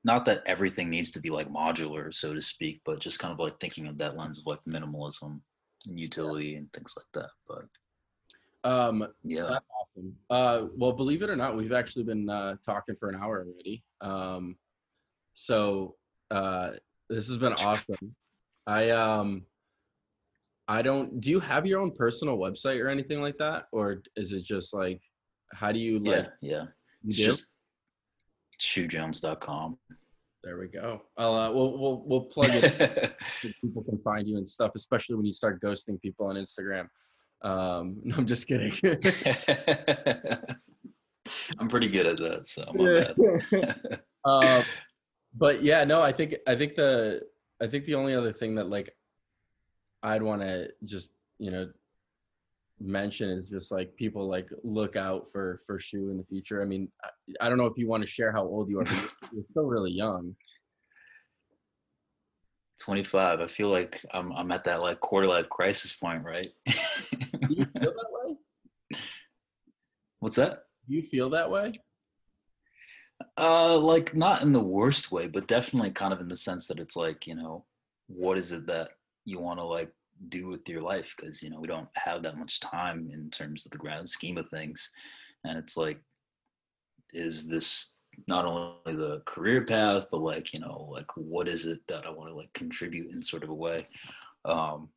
not that everything needs to be like modular, so to speak, but just kind of like thinking of that lens of like minimalism and utility and things like that. But um yeah, That's awesome. Uh, well, believe it or not, we've actually been uh, talking for an hour already. Um, so uh, this has been awesome. I um, I don't. Do you have your own personal website or anything like that, or is it just like, how do you like? yeah, yeah. You It's do? just shoejones.com. there we go. I'll uh, we'll we'll we'll plug it so people can find you and stuff, especially when you start ghosting people on Instagram. Um, no, I'm just kidding. I'm pretty good at that, so um, but yeah, no, I think I think the I think the only other thing that like I'd want to just you know mention is just like people like look out for for Shu in the future. I mean, I, I don't know if you want to share how old you are, but you're- you're still really young. 25. I feel like I'm I'm at that like quarter life crisis point, right? Do you feel that way? What's that? Do you feel that way? Uh, like not in the worst way, but definitely kind of in the sense that it's like, you know, what is it that you want to like do with your life? Because, you know, we don't have that much time in terms of the grand scheme of things. And it's like, is this not only the career path, but like, you know, like what is it that I want to like contribute in sort of a way? Um,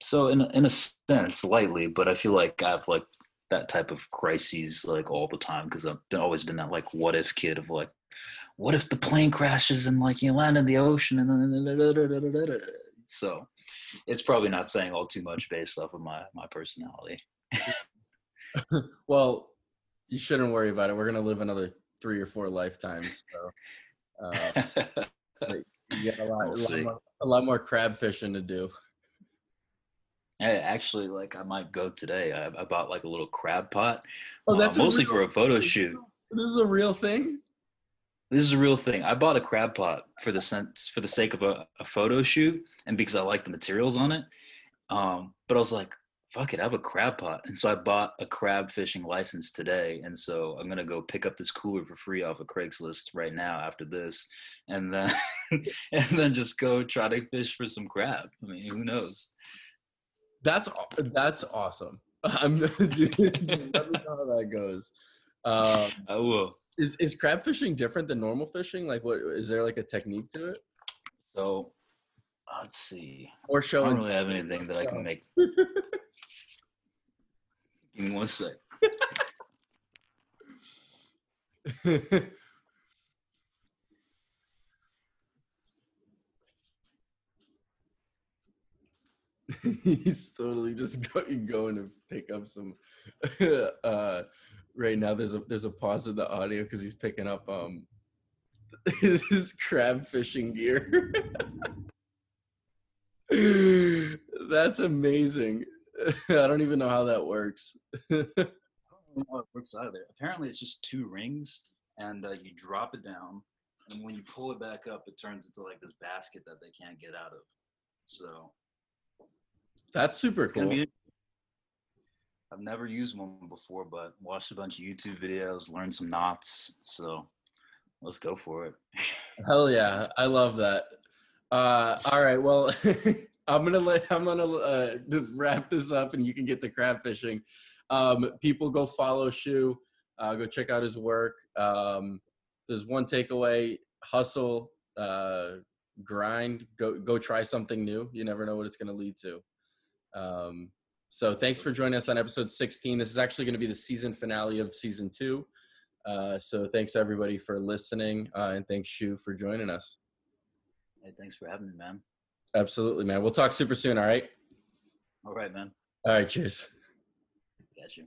so in in a sense, lightly, but I feel like I have like that type of crises like all the time because I've been, always been that like what if kid of like what if the plane crashes and like you land in the ocean and then so it's probably not saying all too much based off of my my personality Well, you shouldn't worry about it. We're gonna live another three or four lifetimes, so uh, you got a lot, We'll a, lot more, a lot more crab fishing to do. hey, actually like i might go today i, I bought like a little crab pot Oh, uh, that's a mostly real- for a photo shoot This is a real thing. This is a real thing. I bought a crab pot for the sense for the sake of a, a photo shoot and because I like the materials on it. Um, but I was like, fuck it, I have a crab pot. And so I bought a crab fishing license today. And so I'm gonna go pick up this cooler for free off of Craigslist right now after this. And then and then just go try to fish for some crab. I mean, who knows? That's that's awesome. I'm, dude, let me know how that goes. Um, I will. Is is crab fishing different than normal fishing? Like, what is there like a technique to it? So let's see. Or showing. I don't really have anything that I can make. Give me one sec. He's totally just going, going to pick up some uh, right now there's a there's a pause in the audio because he's picking up um his crab fishing gear. That's amazing. I don't even know how that works. I don't know how it works either. Apparently, it's just two rings, and uh, you drop it down, and when you pull it back up, it turns into like this basket that they can't get out of. So That's super cool. be. I've never used one before, but watched a bunch of YouTube videos, learned some knots. So let's go for it. Hell yeah, I love that. Uh, all right, well, I'm gonna let I'm gonna uh, wrap this up, and you can get to crab fishing. Um, people go follow Shu, uh, go check out his work. Um, there's one takeaway: hustle, uh, grind, go go try something new. You never know what it's gonna lead to. Um, so thanks for joining us on episode 16. This is actually going to be the season finale of season two. Uh, so thanks everybody for listening, uh, and thanks Shu for joining us. Hey, thanks for having me, man. Absolutely, man. We'll talk super soon. All right. All right, man. All right. Cheers. Got you.